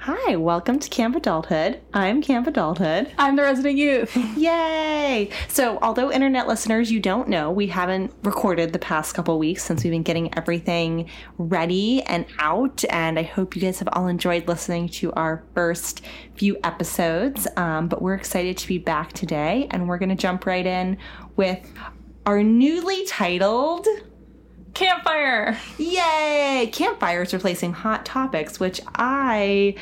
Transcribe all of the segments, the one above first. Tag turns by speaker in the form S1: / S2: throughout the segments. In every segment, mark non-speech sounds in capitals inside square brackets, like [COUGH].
S1: Hi, welcome to Camp Adulthood. I'm Camp Adulthood.
S2: I'm the resident youth. [LAUGHS]
S1: Yay! So, although internet listeners, you don't know, we haven't recorded the past couple weeks since we've been getting everything ready and out. And I hope you guys have all enjoyed listening to our first few episodes. Um, but we're excited to be back today, and we're going to jump right in with our newly titled
S2: Campfire.
S1: Yay! Campfires replacing Hot Topics, which I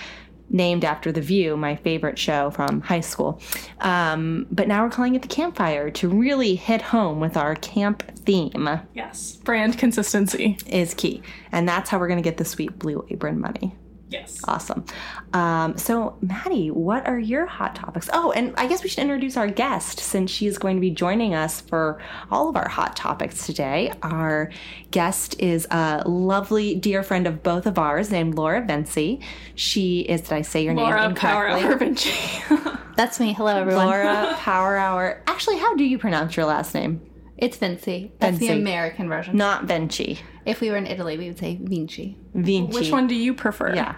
S1: named after The View, my favorite show from high school. Um, but now we're calling it the Campfire to really hit home with our camp theme
S2: Yes. Brand consistency.
S1: is key. And that's how we're going to get the sweet blue apron money.
S2: Yes.
S1: Awesome. Um, so, Maddie, what are your hot topics? Oh, and I guess we should introduce our guest since she is going to be joining us for all of our hot topics today. Our guest is a lovely dear friend of both of ours named Laura Vinci. She is, did I say your
S2: Laura
S1: name
S2: Power? Hour Vinci. [LAUGHS]
S3: That's me. Hello, everyone.
S1: Laura Power Hour. Actually, how do you pronounce your last name?
S3: It's Vinci. That's
S1: Vinci.
S3: the American version.
S1: Not Vinci.
S3: If we were in Italy, we would say Vinci.
S1: Vinci.
S2: Which one do you prefer?
S1: Yeah.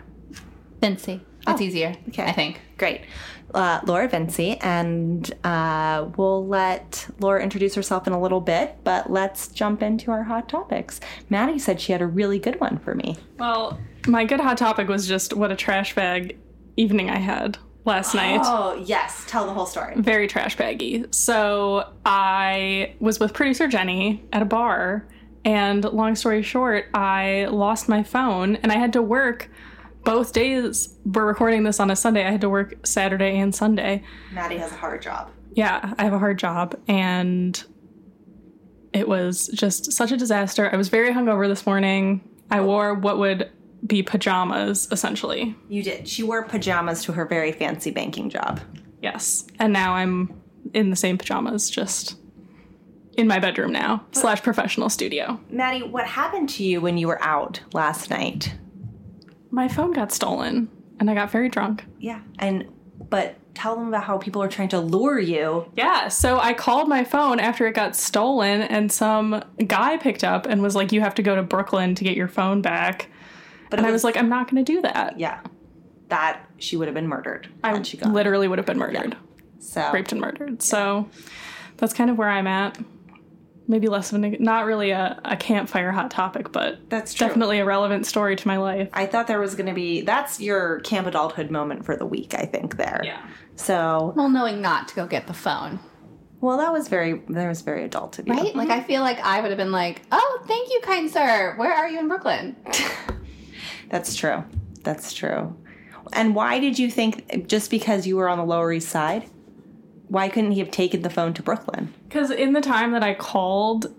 S3: Vinci. It's easier.
S1: okay.
S3: I think.
S1: Great. Uh, Laura Vinci, and uh, we'll let Laura introduce herself in a little bit, but let's jump into our hot topics. Maddie said she had a really good one for me.
S2: Well, my good hot topic was just what a trash bag evening I had last night.
S1: Oh, yes. Tell the whole story.
S2: Very trash baggy. So I was with producer Jenny at a bar, and long story short, I lost my phone and I had to work both days. We're recording this on a Sunday. I had to work Saturday and Sunday.
S1: Maddie has a hard job.
S2: yeah, I have a hard job and it was just such a disaster. I was very hungover this morning. I wore what would be pajamas essentially.
S1: You did. She wore pajamas to her very fancy banking job.
S2: Yes. And now I'm in the same pajamas just in my bedroom now, slash professional studio.
S1: Maddie, what happened to you when you were out last night?
S2: My phone got stolen and I got very drunk.
S1: Yeah. And, but tell them about how people are trying to lure you.
S2: Yeah, so I called my phone after it got stolen, and some guy picked up and was like, You have to go to Brooklyn to get your phone back.
S1: But
S2: And
S1: it
S2: I was like, I'm not going to do that.
S1: yeah, that she would have been murdered.
S2: I
S1: she gone.
S2: literally would have been murdered,
S1: so
S2: raped and murdered. So that's kind of where I'm at. Maybe less of a, not really a, a campfire hot topic, but
S1: That's true.
S2: definitely a relevant story to my life.
S1: I thought there was going to be that's your camp adulthood moment for the week. I think there. Yeah. So
S3: Well, knowing not to go get the phone,
S1: well, that was very that was very adult of you.
S3: right? Like, I feel like I would have been like, oh, thank you, kind sir. Where are you in Brooklyn? [LAUGHS]
S1: That's true. That's true. And why did you think just because you were on the Lower East Side? Why couldn't he have taken the phone to Brooklyn?
S2: Because in the time that I called,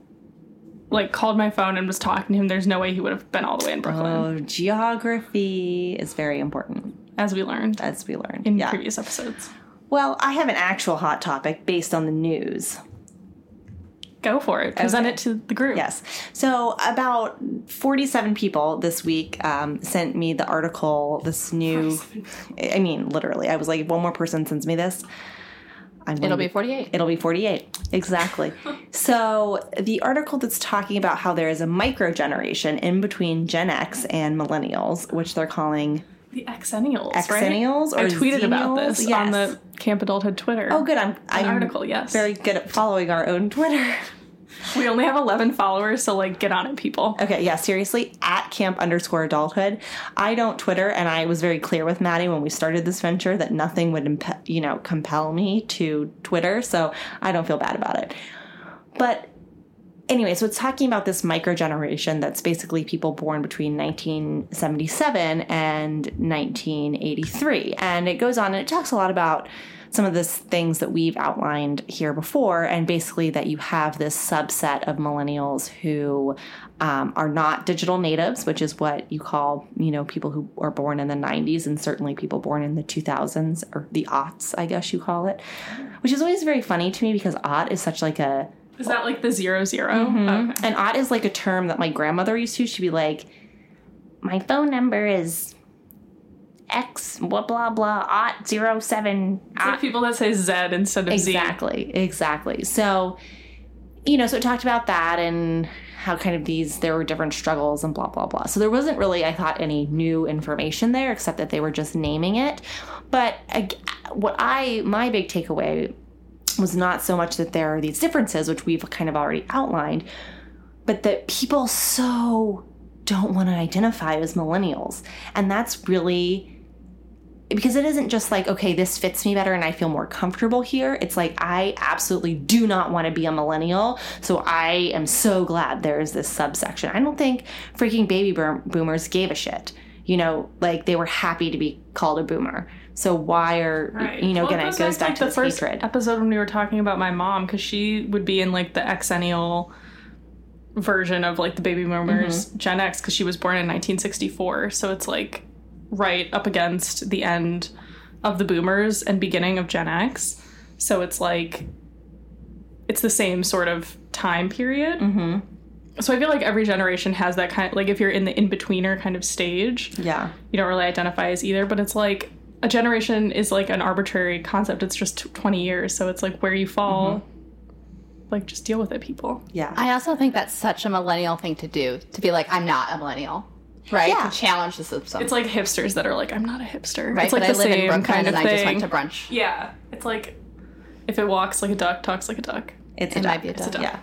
S2: like called my phone and was talking to him, there's no way he would have been all the way in Brooklyn,
S1: Oh, geography is very important,
S2: as we learned
S1: as we learned.
S2: in
S1: yeah.
S2: previous episodes.
S1: Well, I have an actual hot topic based on the news.
S2: Go for it. Present
S1: Okay.
S2: it to the group.
S1: Yes. So about 47 people this week um, sent me the article, this new. I mean, literally, I was like, one more person sends me this. I'm
S3: It'll be 48.
S1: It'll be 48. Exactly. [LAUGHS] so, the article that's talking about how there is a micro generation in between Gen X and millennials, which they're calling.
S2: The Xennials,
S1: Xennials
S2: right? I
S1: or
S2: tweeted about this on the Camp Adulthood Twitter.
S1: Oh, good. I'm, I'm
S2: article, yes.
S1: very good at following our own Twitter. [LAUGHS]
S2: We only have 11 followers, so like, get on it, people.
S1: Okay, yeah, seriously, at camp underscore adulthood. I don't Twitter, and I was very clear with Maddie when we started this venture that nothing would, impe- you know, compel me to Twitter, so I don't feel bad about it. But anyway, so it's talking about this micro generation that's basically people born between 1977 and 1983. And it goes on and it talks a lot about some of the things that we've outlined here before, and basically that you have this subset of millennials who um, are not digital natives, which is what you call, you know, people who are born in the 90s and certainly people born in the 2000s or the aughts, I guess you call it, which is always very funny to me because aught is such like a
S2: Is that like the zero zero?
S1: Mm-hmm.
S2: Okay.
S1: and aught is like a term that my grandmother used to. She'd be like, "My phone number is X blah blah blah aught zero seven
S2: It's like people that say Z instead of Z.
S1: Exactly, exactly. So, you know, so it talked about that and how kind of these there were different struggles and blah blah blah. So there wasn't really, I thought, any new information there except that they were just naming it. But what I my big takeaway was not so much that there are these differences, which we've kind of already outlined, but that people so don't want to identify as millennials. And that's really because it isn't just like, okay, this fits me better and I feel more comfortable here. It's like, I absolutely do not want to be a millennial. So I am so glad there is this subsection. I don't think freaking baby boomers gave a shit. You know, like they were happy to be called a boomer. So why are, you know,
S2: Well,
S1: again, it goes back to
S2: the first
S1: hatred.
S2: episode when we were talking about my mom because she would be in like the exennial version of like the baby boomers
S1: Mm-hmm.
S2: Gen X because she was born in 1964. So it's like right up against the end of the boomers and beginning of Gen X. So it's like it's the same sort of time period. Mm-hmm. So I feel like every generation has that kind. of like if you're in the in betweener kind of stage,
S1: Yeah.
S2: you don't really identify as either, but it's like a generation is like an arbitrary concept. It's just 20 years. So it's like where you fall, like just deal with it, people.
S1: Yeah.
S3: I also think that's such a millennial thing to do to be like, I'm not a millennial, right?
S1: Yeah.
S3: To challenge the system,
S2: It's like hipsters that are like, I'm not a hipster.
S3: right?
S2: It's like
S3: but I
S2: the
S3: live in
S2: same
S3: Brooklyn
S2: kind of
S3: and I
S2: thing.
S3: just went to brunch.
S2: yeah. It's like if it walks like a duck, talks like a duck.
S1: It's a
S3: It
S1: duck.
S3: be a
S2: It's a
S3: duck.
S2: duck.
S1: Yeah.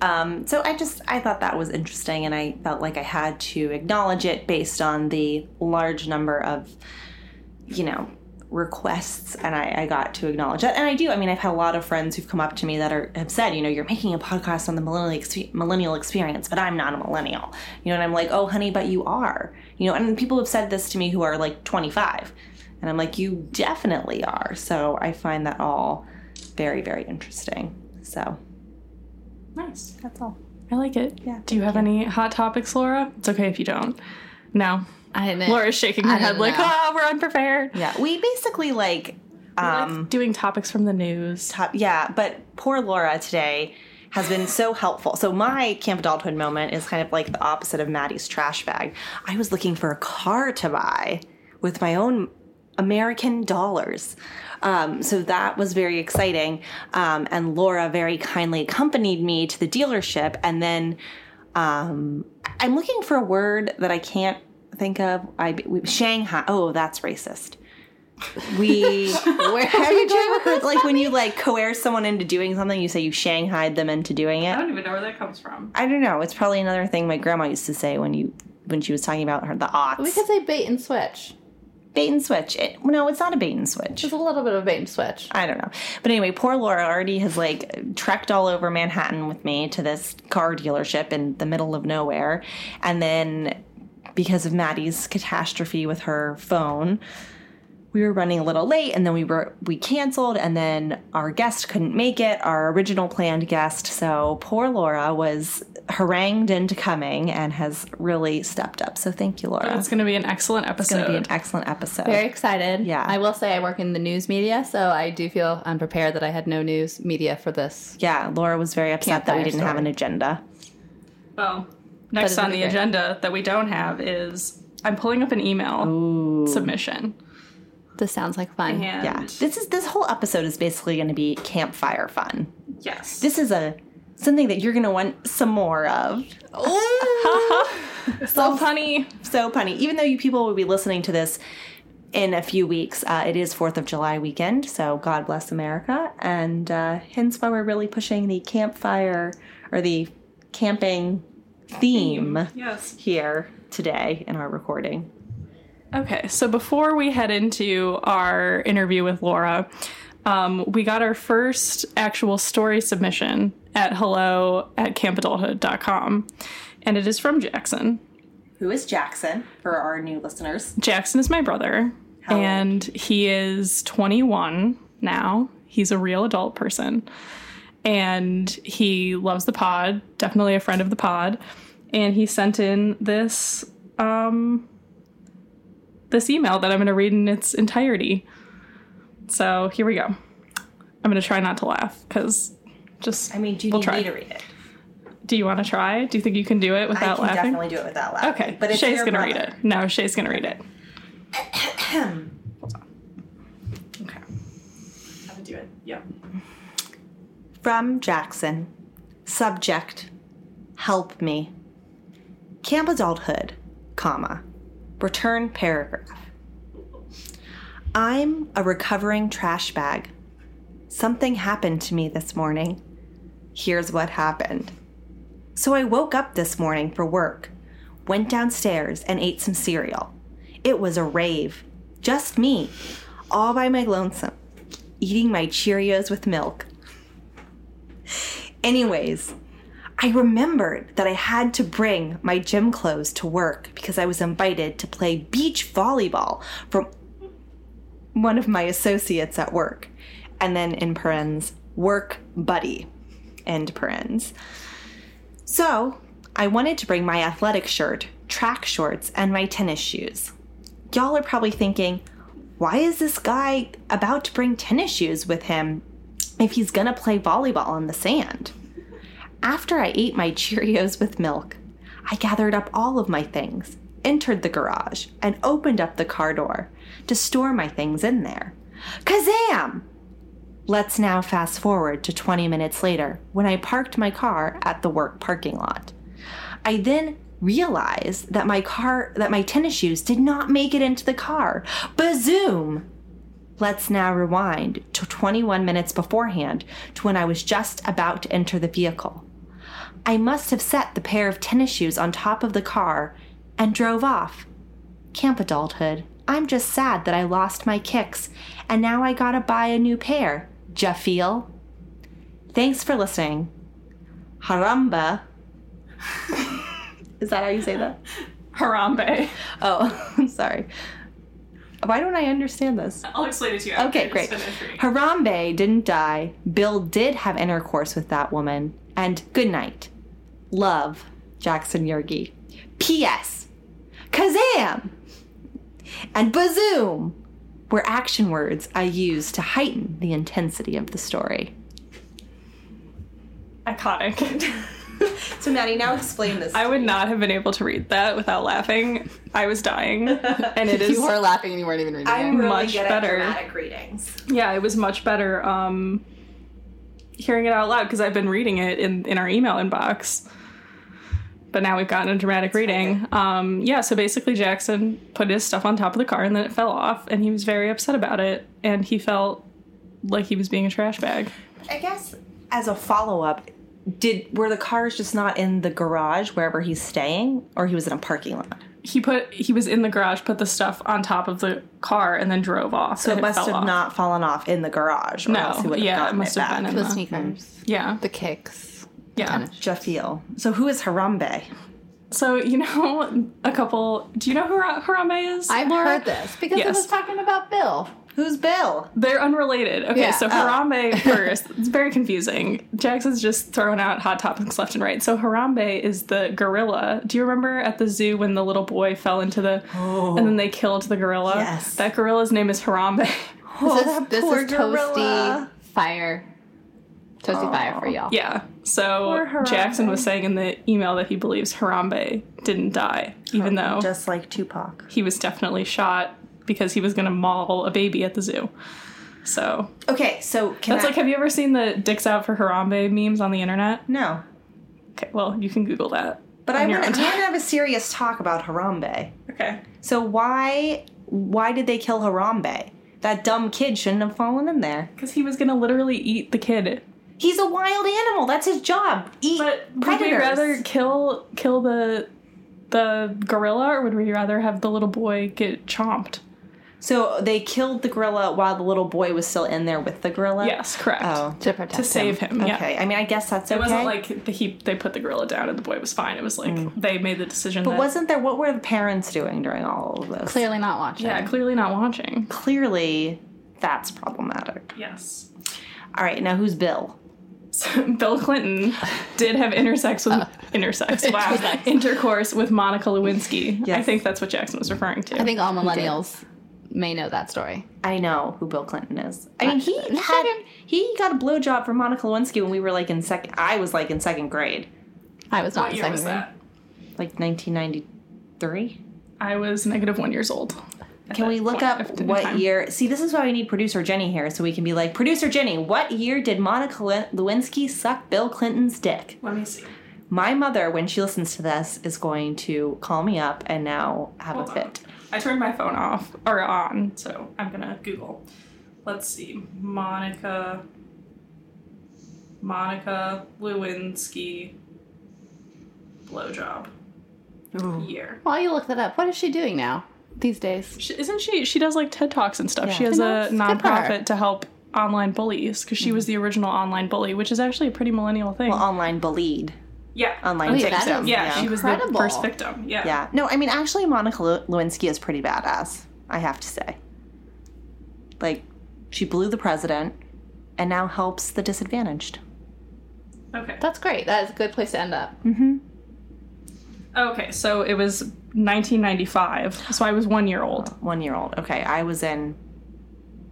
S1: Um, so I just I thought that was interesting, and I felt like I had to acknowledge it based on the large number of, you know, requests, and I, I got to acknowledge that. And I do. I mean, I've had a lot of friends who've come up to me that are have said, you know, you're making a podcast on the millennial expe- millennial experience, but I'm not a millennial. You know, and I'm like, oh, honey, but you are. You know, and people have said this to me who are like 25, and I'm like, you definitely are. So I find that all very very interesting. So
S2: Nice.
S1: that's all.
S2: I like it.
S1: Yeah,
S2: Do you have any hot topics, Laura? It's okay if you don't. No.
S3: I didn't.
S2: Laura's shaking her head like,
S3: know.
S2: ah, we're unprepared.
S1: Yeah, we basically like um
S2: like doing topics from the news.
S1: top, yeah, but poor Laura today has been so helpful. So my camp adulthood moment is kind of like the opposite of Maddie's trash bag. I was looking for a car to buy with my own American dollars. Um, so that was very exciting. Um, and Laura very kindly accompanied me to the dealership. And then um, I'm looking for a word that I can't think of. I we, Shanghai. Oh, that's racist. We [LAUGHS]
S3: Where
S1: have you
S3: you
S1: ever heard
S3: this?
S1: like when you like coerce someone into doing something, you say you shanghaied them into doing it.
S2: I don't even know where that comes from.
S1: I don't know. It's probably another thing my grandma used to say when you when she was talking about her the aughts.
S3: We could say bait and switch.
S1: Bait and switch. It, no, it's not a bait and switch.
S3: There's a little bit of a bait and switch.
S1: I don't know. But anyway, poor Laura already has like trekked all over Manhattan with me to this car dealership in the middle of nowhere. And then because of Maddie's catastrophe with her phone, we were running a little late and then we were we canceled and then our guest couldn't make it, our original planned guest. So poor Laura was harangued into coming and has really stepped up. So thank you, Laura.
S2: It's going to be an excellent episode.
S1: It's going to be an excellent episode.
S3: Very excited.
S1: Yeah.
S3: I will say I work in the news media, so I do feel unprepared that I had no news media for this.
S1: yeah, Laura was very upset that we didn't have an agenda.
S2: Well, next on the
S3: great.
S2: agenda that we don't have is I'm pulling up an email submission.
S3: This sounds like fun.
S2: And
S1: Yeah. This is this whole episode is basically going to be campfire fun.
S2: yes.
S1: This is a something that you're going to want some more of. [LAUGHS]
S2: so funny.
S1: So punny. Even though you people will be listening to this in a few weeks, uh, it is Fourth of July weekend. So God bless America, and uh, hence why we're really pushing the campfire or the camping theme
S2: Yes.
S1: here today in our recording.
S2: Okay, so before we head into our interview with Laura, um, we got our first actual story submission at hello at campadulthood.com, and it is from Jackson.
S1: Who is Jackson for our new listeners?
S2: Jackson is my brother,
S1: How old?
S2: and he is 21 now. He's a real adult person, and he loves the pod. Definitely a friend of the pod, and he sent in this um, this email that I'm going to read in its entirety. So here we go. I'm going to try not to laugh because just
S1: I mean, do you
S2: We'll
S1: need
S2: try.
S1: me to read it?
S2: do you want to try? Do you think you can do it without laughing?
S1: I
S2: without
S1: can
S2: laughing?
S1: definitely do it without laughing.
S2: Okay,
S1: but
S2: but
S1: it's
S2: Shay's gonna read it. No, Shay's gonna read it. Hold [COUGHS] on. Okay. I'm do it. Yep.
S1: From Jackson. Subject Help me. Camp adulthood, comma. Return paragraph. I'm a recovering trash bag. Something happened to me this morning. Here's what happened. So I woke up this morning for work, went downstairs, and ate some cereal. It was a rave. Just me, all by my lonesome, eating my Cheerios with milk. Anyways, I remembered that I had to bring my gym clothes to work because I was invited to play beach volleyball from one of my associates at work. And then in parens, work buddy, end parens. So I wanted to bring my athletic shirt, track shorts, and my tennis shoes. Y'all are probably thinking, why is this guy about to bring tennis shoes with him if he's gonna play volleyball on the sand? After I ate my Cheerios with milk, I gathered up all of my things, entered the garage, and opened up the car door to store my things in there. Kazam! Let's now fast forward to 20 minutes later when I parked my car at the work parking lot. I then realized that my car that my tennis shoes did not make it into the car. Bazoom! Let's now rewind to 21 minutes beforehand to when I was just about to enter the vehicle. I must have set the pair of tennis shoes on top of the car and drove off. Camp adulthood. I'm just sad that I lost my kicks and now I gotta buy a new pair. Ja feel? Thanks for listening. Haramba. Is that how you say that? [LAUGHS]
S2: Harambe.
S1: Oh, [LAUGHS] I'm sorry. Why don't I understand this?
S2: I'll explain it to you.
S1: Okay, great. Harambe didn't die. Bill did have intercourse with that woman. And good night. Love, Jackson Yergi. P.S. Kazam! And bazoom were action words I used to heighten the intensity of the story.
S2: Iconic. [LAUGHS]
S1: So, Maddie, now explain this.
S2: I would not have been able to read that without laughing. I was dying, [LAUGHS] and it is.
S3: You were laughing and you weren't even reading
S1: I'm
S3: it.
S1: really
S2: much
S1: good
S2: better.
S1: at dramatic readings.
S2: Yeah, it was much better um, hearing it out loud because I've been reading it in, in our email inbox. But now we've gotten a dramatic reading. Um, yeah, so basically, Jackson put his stuff on top of the car and then it fell off, and he was very upset about it, and he felt like he was being a trash bag.
S1: I guess as a follow up, did were the cars just not in the garage wherever he's staying, or he was in a parking lot?
S2: He put he was in the garage, put the stuff on top of the car, and then drove off.
S1: So
S2: and
S1: it must have
S2: off.
S1: not fallen off in the garage. Or
S2: No,
S1: else he would have
S2: yeah, it must
S1: it
S2: have
S1: back.
S2: been in
S3: The
S2: the
S3: sneakers,
S2: yeah
S3: the kicks.
S2: Yeah.
S1: Jafiel. So who is Harambe?
S2: So you know [LAUGHS] a couple. Do you know who Harambe is?
S3: I've
S2: Laura?
S3: heard this because it
S2: Yes.
S3: was talking about Bill.
S1: Who's Bill?
S2: They're unrelated. Okay,
S3: Yeah.
S2: so
S3: Oh.
S2: Harambe [LAUGHS] first. It's very confusing. Jackson's just throwing out hot topics left and right. So Harambe is the gorilla. Do you remember at the zoo when the little boy fell into the oh. and then they killed the gorilla?
S1: Yes.
S2: That gorilla's name is Harambe. [LAUGHS]
S1: Oh,
S3: This
S1: that
S3: is this
S1: poor
S3: is
S1: gorilla.
S3: toasty fire. Toasty fire for oh. y'all.
S2: yeah. So Jackson was saying in the email that he believes Harambe didn't die, even though
S1: Just like Tupac.
S2: he was definitely shot because he was going to maul a baby at the zoo. So
S1: Okay, so can
S2: that's
S1: I?
S2: like, have you ever seen the "dicks out for Harambe" memes on the internet?
S1: no,
S2: Okay, well, you can Google that.
S1: but I want to have a serious talk about Harambe.
S2: Okay.
S1: So why why did they kill Harambe? That dumb kid shouldn't have fallen in there.
S2: Because he was gonna literally eat the kid.
S1: He's a wild animal. That's his job. Eat
S2: But would we rather kill kill the the gorilla, or would we rather have the little boy get chomped?
S1: So they killed the gorilla while the little boy was still in there with the gorilla.
S2: Yes, correct.
S1: Oh.
S3: To protect
S2: To save him. Yeah.
S1: Okay. I mean, I guess that's
S2: It
S1: okay.
S2: It wasn't like the, he they put the gorilla down and the boy was fine. It was like mm. they made the decision.
S1: But
S2: that,
S1: wasn't there? What were the parents doing during all of this?
S3: Clearly not watching.
S2: yeah, clearly not watching.
S1: Clearly, that's problematic.
S2: Yes.
S1: All right. Now who's Bill?
S2: So [LAUGHS] Bill Clinton did have intersex with intersex, [LAUGHS] wow, intercourse with Monica Lewinsky. I think that's what Jackson was referring to.
S3: I think all millennials may know that story.
S1: I know who Bill Clinton is. I mean, he
S3: Uh, [LAUGHS]
S1: had he got a blowjob from Monica Lewinsky when we were like in second. I was like in second grade,
S3: I was not
S2: what
S3: in
S2: year
S3: second
S2: was
S3: grade.
S2: that?
S1: like 1993.
S2: I was negative one years old. At [LAUGHS]
S1: Can we look up what
S2: time.
S1: year? See, this is why we need producer Jenny here, so we can be like, producer Jenny, what year did Monica Lewinsky suck Bill Clinton's dick?
S2: Let me see.
S1: My mother, when she listens to this, is going to call me up and now have
S2: Hold
S1: a
S2: on.
S1: fit.
S2: I turned my phone off or on, so I'm gonna Google. Let's see, Monica. Monica Lewinsky blowjob year.
S3: While you look that up, what is she doing now these days?
S2: She, isn't she? She does like TED talks and stuff.
S1: Yeah.
S2: She has a
S3: it's good for her.
S2: nonprofit to help online bullies because she was the original online bully, which is actually a pretty millennial thing.
S1: Well, online bullied.
S2: yeah,
S1: Online oh,
S3: Wait,
S1: victim.
S3: that is-
S2: yeah,
S1: yeah.
S2: she was the first victim. Yeah,
S1: Yeah. No, I mean, actually, Monica Lewinsky is pretty badass, I have to say. Like, she blew the president and now helps the disadvantaged.
S2: Okay.
S3: That's great. That is a good place to end up. Mm-hmm.
S2: Okay, so it was 1995, so I was one year old.
S1: One year old. Okay, I was in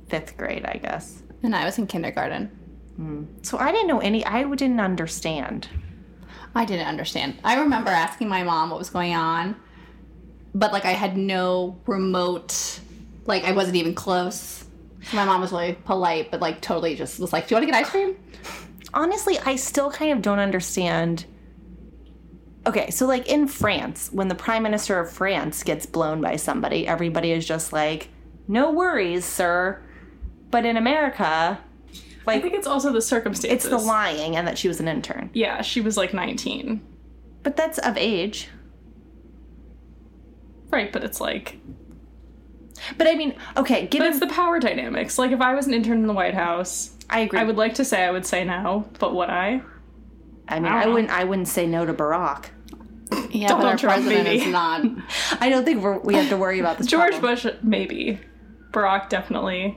S1: fifth grade, I guess.
S3: And I was in kindergarten. Hmm.
S1: So I didn't know any, I didn't understand.
S3: I didn't understand. I remember asking my mom what was going on, but like I had no remote, like I wasn't even close. So my mom was really polite, but like totally just was like, "Do you want to get ice cream?"
S1: honestly, I still kind of don't understand. Okay, so like in France, when the prime minister of France gets blown by somebody, everybody is just like, "No worries, sir." But in America, like, I
S2: think it's also the circumstances.
S1: it's the lying and that she was an intern.
S2: Yeah, she was like 19.
S1: But that's of age.
S2: Right, but it's like
S1: But I mean, okay,
S2: give
S1: but
S2: it's the power dynamics. Like if I was an intern in the White House,
S1: I agree.
S2: I would like to say I would say no, but would I?
S1: I mean,
S2: I
S1: I, wouldn't. I wouldn't say no to Barack.
S3: Yeah,
S2: Donald
S3: but our
S2: Trump,
S3: president
S2: maybe.
S3: is not. [LAUGHS]
S1: I don't think we're, we have to worry about this.
S2: George
S1: problem.
S2: Bush maybe. Barack definitely.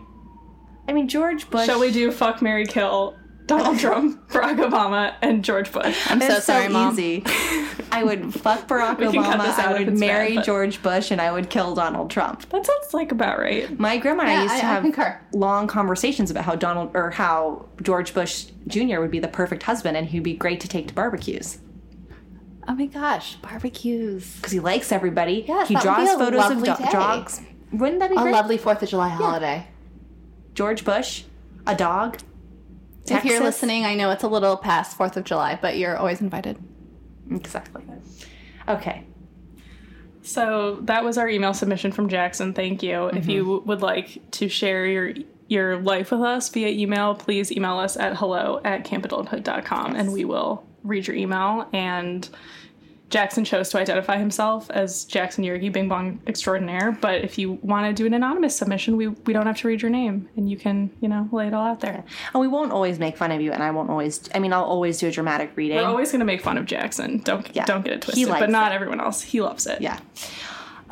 S1: I mean, George Bush.
S2: Shall we do fuck Marry Kill Donald Trump, [LAUGHS] Barack Obama, and George Bush?
S3: I'm so
S1: It's
S3: sorry, mom.
S1: easy. [LAUGHS] I would fuck Barack
S2: We can cut
S1: Obama. I would
S2: it's bad,
S1: marry
S2: but-
S1: George Bush, and I would kill Donald Trump.
S2: That sounds like about right.
S1: My grandma and
S3: Yeah,
S1: I used to
S3: I- I
S1: have
S3: concur.
S1: long conversations about how Donald or how George Bush Jr. would be the perfect husband, and he'd be great to take to barbecues
S3: Oh my gosh, barbecues.
S1: because he likes everybody.
S3: Yes,
S1: he
S3: that would
S1: draws photos of
S3: lovely
S1: do- dogs. Wouldn't that be
S3: A
S1: great?
S3: lovely Fourth of July holiday.
S1: George Bush, a dog.
S3: If you're listening, I know it's a little past Fourth of July, but you're always invited.
S1: Exactly. Okay.
S2: So that was our email submission from Jackson. Thank you. If mm-hmm. you would like to share your your life with us via email, please email us at hello at campadulthood.com and we will read your email. And Jackson chose to identify himself as Jackson Yergi Bing Bong Extraordinaire. But if you want to do an anonymous submission, we, we don't have to read your name and you can, you know, lay it all out there.
S1: And we won't always make fun of you, and I won't always. I mean, I'll always do a dramatic reading.
S2: We're always going to make fun of Jackson. Don't
S1: Yeah.
S2: don't get it
S1: He
S2: twisted. But not
S1: it.
S2: everyone else. He loves it.
S1: Yeah.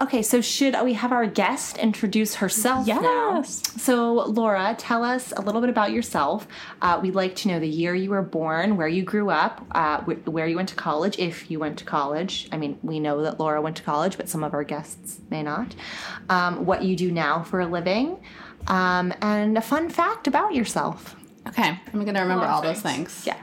S1: Okay, so should we have our guest introduce herself now?
S2: Yes.
S1: So, Laura, tell us a little bit about yourself. Uh, we'd like to know the year you were born, where you grew up, uh, where you went to college, if you went to college. I mean, we know that Laura went to college, but some of our guests may not. Um, what you do now for a living, um, and a fun fact about yourself.
S3: Okay, I'm gonna remember
S2: Long
S3: all those
S2: things.
S3: things.
S1: Yeah.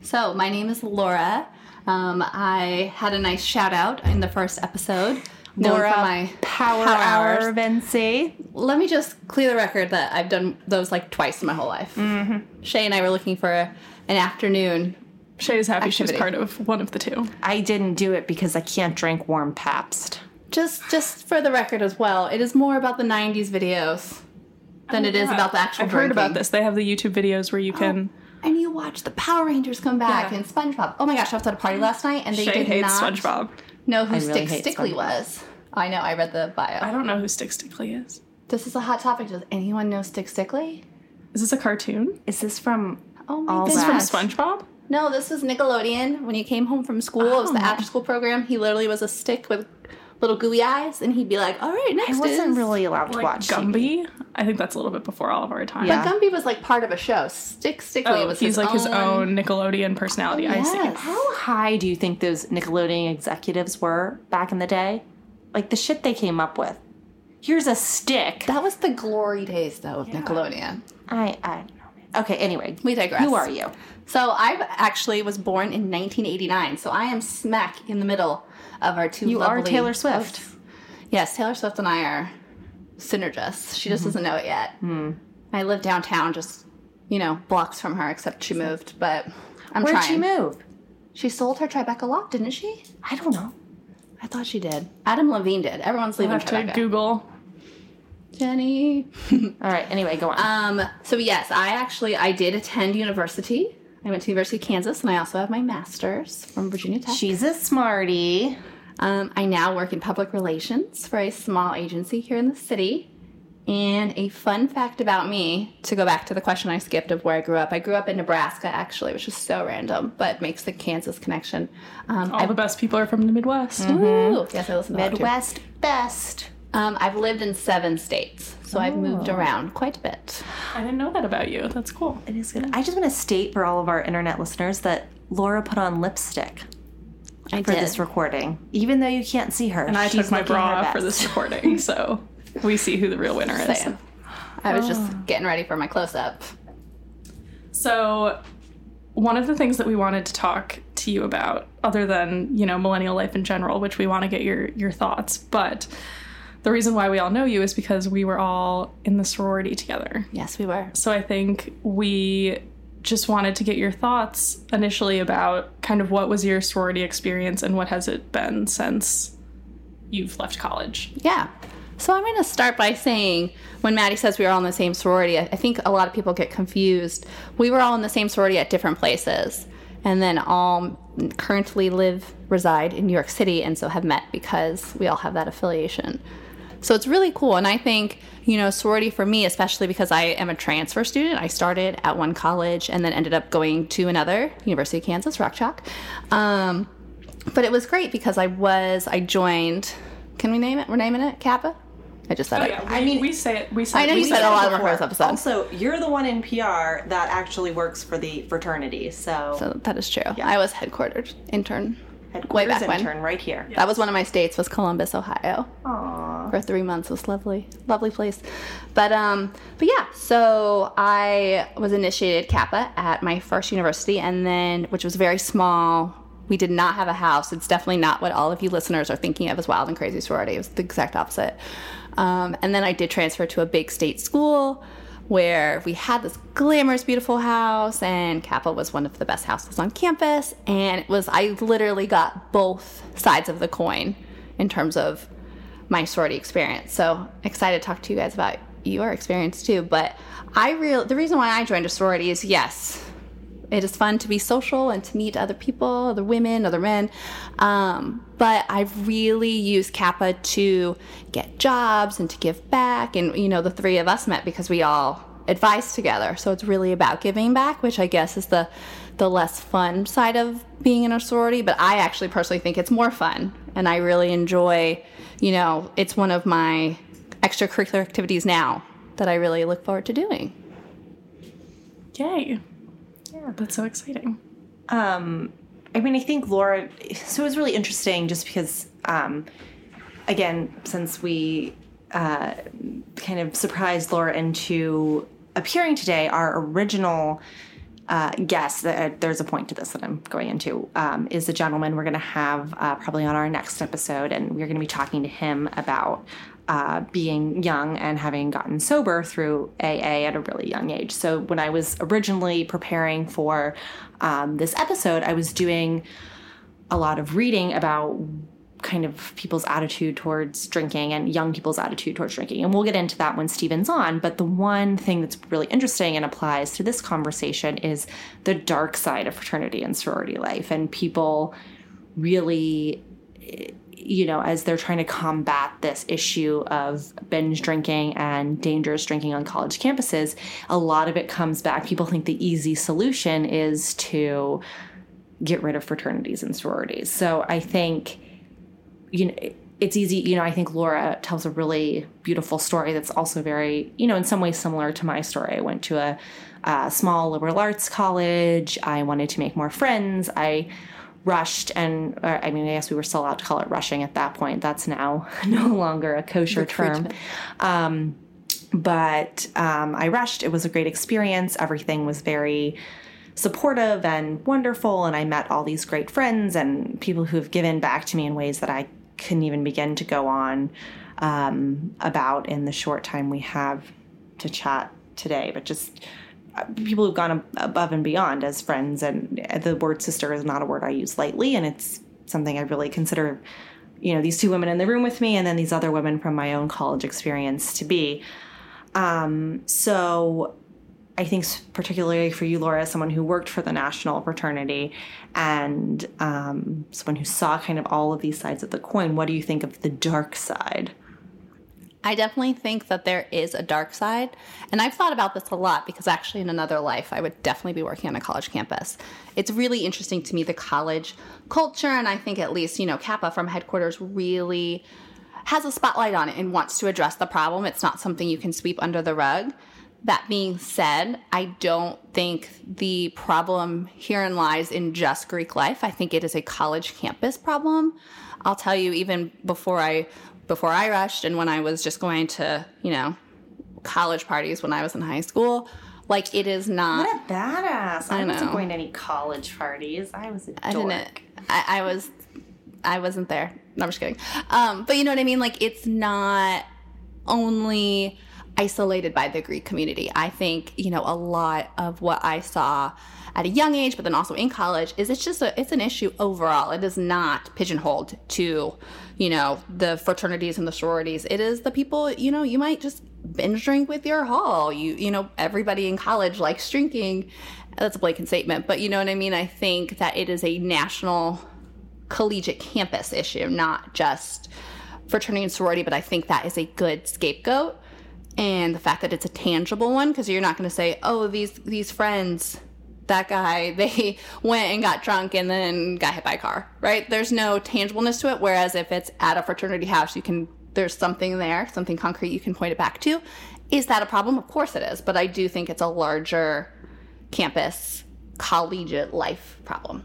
S3: So my name is Laura. Um, I had a nice shout out in the first episode. Known
S1: Laura,
S3: for my
S1: Power,
S3: power
S1: Hour,
S3: hours.
S1: Vinci.
S3: Let me just clear the record that I've done those like twice in my whole life. Mm-hmm. Shay and I were looking for an afternoon.
S2: Shay is happy she was part of one of the two.
S1: I didn't do it because I can't drink warm Pabst.
S3: Just, just for the record as well, it is more about the '90s videos than it is
S2: Yeah.
S3: about the actual.
S2: I've heard about this. They have the YouTube videos where you can.
S3: And you watch the Power Rangers come back
S2: Yeah.
S3: and SpongeBob. Oh my gosh, I was at a party last night and they
S2: Shay
S3: did
S2: hates
S3: not
S2: SpongeBob.
S3: Know who
S1: I really
S3: Stick
S1: hate
S3: Stickly was. I know, I read the bio.
S2: I don't know who Stick Stickly is.
S3: This is a hot topic. Does anyone know Stick Stickly?
S2: Is this a cartoon?
S1: Is this from
S3: Oh my
S1: All
S2: This is from SpongeBob.
S3: No, this was Nickelodeon. When he came home from school, it was the
S2: Oh.
S3: after school program. He literally was a stick with little gooey eyes, and he'd be like, "All right, next
S1: I wasn't
S3: is."
S1: really allowed to
S2: Like
S1: watch TV.
S2: Gumby. I think that's a little bit before all of our time.
S1: Yeah.
S3: But Gumby was like part of a show. Stick Stickly
S2: Oh,
S3: was
S2: he's
S3: his
S2: like
S3: own.
S2: his own Nickelodeon personality. I see.
S3: Yes.
S1: How high do you think those Nickelodeon executives were back in the day? Like the shit they came up with. Here's a stick.
S3: That was the glory days, though, of Nickelodeon.
S1: I I know. Okay, anyway.
S3: We digress.
S1: Who are you?
S3: So I actually was born in 1989. So I am smack in the middle of our two.
S1: You are Taylor Swift.
S3: hosts. Yes, Taylor Swift and I are synergists. She
S1: Mm-hmm.
S3: just doesn't know it yet.
S1: Hmm.
S3: I live downtown, just you know, blocks from her. Except she moved, but I'm
S1: Where'd
S3: trying.
S1: she move?
S3: She sold her Tribeca lot, didn't she?
S1: I don't know.
S3: I thought she did. Adam Levine did. Everyone's
S2: I
S3: leaving
S2: to
S3: Tribeca.
S2: Google.
S3: Jenny. [LAUGHS]
S1: All right. Anyway, go on.
S3: Um, so yes, I actually I did attend university. I went to University of Kansas, and I also have my master's from Virginia Tech.
S1: She's a smarty.
S3: Um, I now work in public relations for a small agency here in the city. And a fun fact about me, to go back to the question I skipped of where I grew up, I grew up in Nebraska actually, which is so random, but makes the Kansas connection. Um,
S2: All the best people are from the Midwest.
S3: Woo! Yes, I listen to that too.
S1: Midwest best.
S3: Um, I've lived in seven states, so I've moved around quite a bit.
S2: I didn't know that about you. That's cool.
S1: It is good. I just want to state for all of our internet listeners that Laura put on lipstick
S3: I
S1: for
S3: did.
S1: this recording, even though you can't see her.
S2: And I
S1: she's
S2: took my bra off for
S1: best.
S2: this recording, so [LAUGHS] we see who the real winner is.
S3: Saying. I was just getting ready for my close up.
S2: So, one of the things that we wanted to talk to you about, other than you know millennial life in general, which we want to get your your thoughts, but the reason why we all know you is because we were all in the sorority together.
S3: Yes, we were.
S2: So I think we just wanted to get your thoughts initially about kind of what was your sorority experience and what has it been since you've left college.
S3: Yeah. So I'm going to start by saying when Maddie says we were all in the same sorority, I I think a lot of people get confused. We were all in the same sorority at different places, and then all currently live, reside in New York City, and so have met because we all have that affiliation. So it's really cool. And I think, you know, sorority for me, especially because I am a transfer student, I started at one college and then ended up going to another, University of Kansas, Rock Chalk. Um, but it was great because I was, I joined, can we name it? We're naming it Kappa? I just said
S2: Oh
S3: it.
S2: yeah, we,
S1: I mean-
S2: we say it. We say
S3: I know
S2: we
S3: you
S2: say
S3: said
S2: it
S3: a lot of
S2: before.
S3: our first episode.
S1: Also, you're the one in PR that actually works for the fraternity, so,
S3: So that is true. I was headquartered intern.
S1: Headquarters
S3: back when.
S1: intern right here.
S3: That was one of my states was Columbus, Ohio.
S1: Aww.
S3: For three months It was lovely, lovely place. But um, but yeah. So I was initiated Kappa at my first university, and then which was very small. We did not have a house. It's definitely not what all of you listeners are thinking of as wild and crazy sorority. It was the exact opposite. Um, and then I did transfer to a big state school where we had this glamorous, beautiful house, and Kappa was one of the best houses on campus. And it was, I literally got both sides of the coin in terms of my sorority experience. So excited to talk to you guys about your experience too. But I real the reason why I joined a sorority is yes, it is fun to be social and to meet other people, other women, other men. Um, but I've really used Kappa to get jobs and to give back. And, you know, the three of us met because we all advised together. So it's really about giving back, which I guess is the, the less fun side of being in a sorority. But I actually personally think it's more fun. And I really enjoy, you know, it's one of my extracurricular activities now that I really look forward to doing.
S2: Yay! Yeah, that's so exciting.
S1: Um, I mean, I think Laura. So it was really interesting, just because, um, again, since we uh, kind of surprised Laura into appearing today, our original uh, guest. Uh, there's a point to this that I'm going into. Um, is a gentleman we're going to have uh, probably on our next episode, and we're going to be talking to him about. Uh, being young and having gotten sober through AA at a really young age. So, when I was originally preparing for um, this episode, I was doing a lot of reading about kind of people's attitude towards drinking and young people's attitude towards drinking. And we'll get into that when Steven's on. But the one thing that's really interesting and applies to this conversation is the dark side of fraternity and sorority life. And people really, you know, as they're trying to combat this issue of binge drinking and dangerous drinking on college campuses, a lot of it comes back. People think the easy solution is to get rid of fraternities and sororities. So I think, you know, it's easy. You know, I think Laura tells a really beautiful story that's also very, you know, in some ways similar to my story. I went to a, a small liberal arts college. I wanted to make more friends. I rushed and or, i mean i guess we were still allowed to call it rushing at that point. That's now [LAUGHS] no longer a kosher term. Um, but um, i rushed. It was a great experience. Everything was very supportive and wonderful and i met all these great friends and people who have given back to me in ways that i couldn't even begin to go on um, about in the short time we have to chat today. But just people who've gone above and beyond as friends. And the word sister is not a word I use lightly, and it's something I really consider, you know, these two women in the room with me, and then these other women from my own college experience to be. Um, so I think particularly for you, Laura, someone who worked for the national fraternity and um, someone who saw kind of all of these sides of the coin, what do you think of the dark side?
S3: I definitely think that there is a dark side. And I've thought about this a lot because actually, in another life, I would definitely be working on a college campus. It's really interesting to me, the college culture. And I think at least, you know, Kappa from headquarters really has a spotlight on it and wants to address the problem. It's not something you can sweep under the rug. That being said, I don't think the problem herein lies in just Greek life. I think it is a college campus problem. I'll tell you, even before I before I rushed and when I was just going to, you know, college parties when I was in high school. Like it is not.
S1: What a badass! I, I wasn't going to any college parties. I was a dork. I didn't.
S3: I, I was. I wasn't there. No, I'm just kidding. Um, but you know what I mean? Like it's not only isolated by the Greek community. I think you know a lot of what I saw at a young age, but then also in college, is it's just a it's an issue overall. It is not pigeonholed to you know, the fraternities and the sororities. It is the people, you know, you might just binge drink with your hall. You, you know, everybody in college likes drinking. That's a blatant statement, but you know what I mean? I think that it is a national collegiate campus issue, not just fraternity and sorority, but I think that is a good scapegoat. And the fact that it's a tangible one, because you're not going to say, oh, these these friends that guy, [LAUGHS] they went and got drunk and then got hit by a car, right? There's no tangibleness to it. Whereas if it's at a fraternity house, you can, there's something there, something concrete you can point it back to. Is that a problem? Of course it is. But I do think it's a larger campus, collegiate life problem.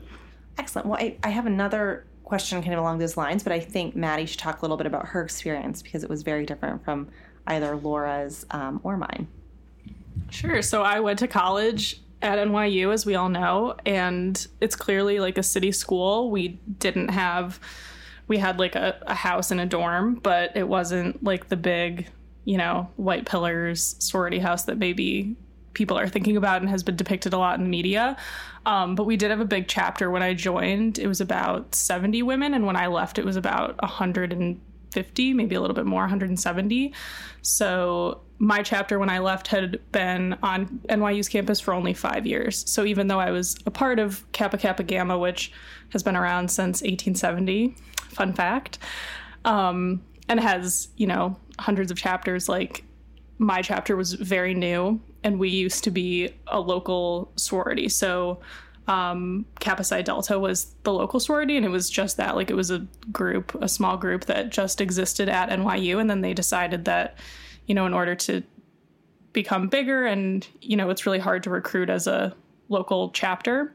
S1: Excellent. Well, I, I have another question kind of along those lines, but I think Maddie should talk a little bit about her experience because it was very different from either Laura's um, or mine.
S2: Sure. So I went to college at NYU, as we all know, and it's clearly like a city school. We didn't have, we had like a, a house and a dorm, but it wasn't like the big, you know, white pillars sorority house that maybe people are thinking about and has been depicted a lot in the media. Um, but we did have a big chapter when I joined. It was about 70 women, and when I left, it was about 150, maybe a little bit more, 170. So my chapter when I left had been on NYU's campus for only five years. So even though I was a part of Kappa Kappa Gamma, which has been around since 1870, fun fact, um, and has, you know, hundreds of chapters, like my chapter was very new and we used to be a local sorority. So um, Kappa Psi Delta was the local sorority, and it was just that. Like, it was a group, a small group that just existed at NYU, and then they decided that you know, in order to become bigger and, you know, it's really hard to recruit as a local chapter.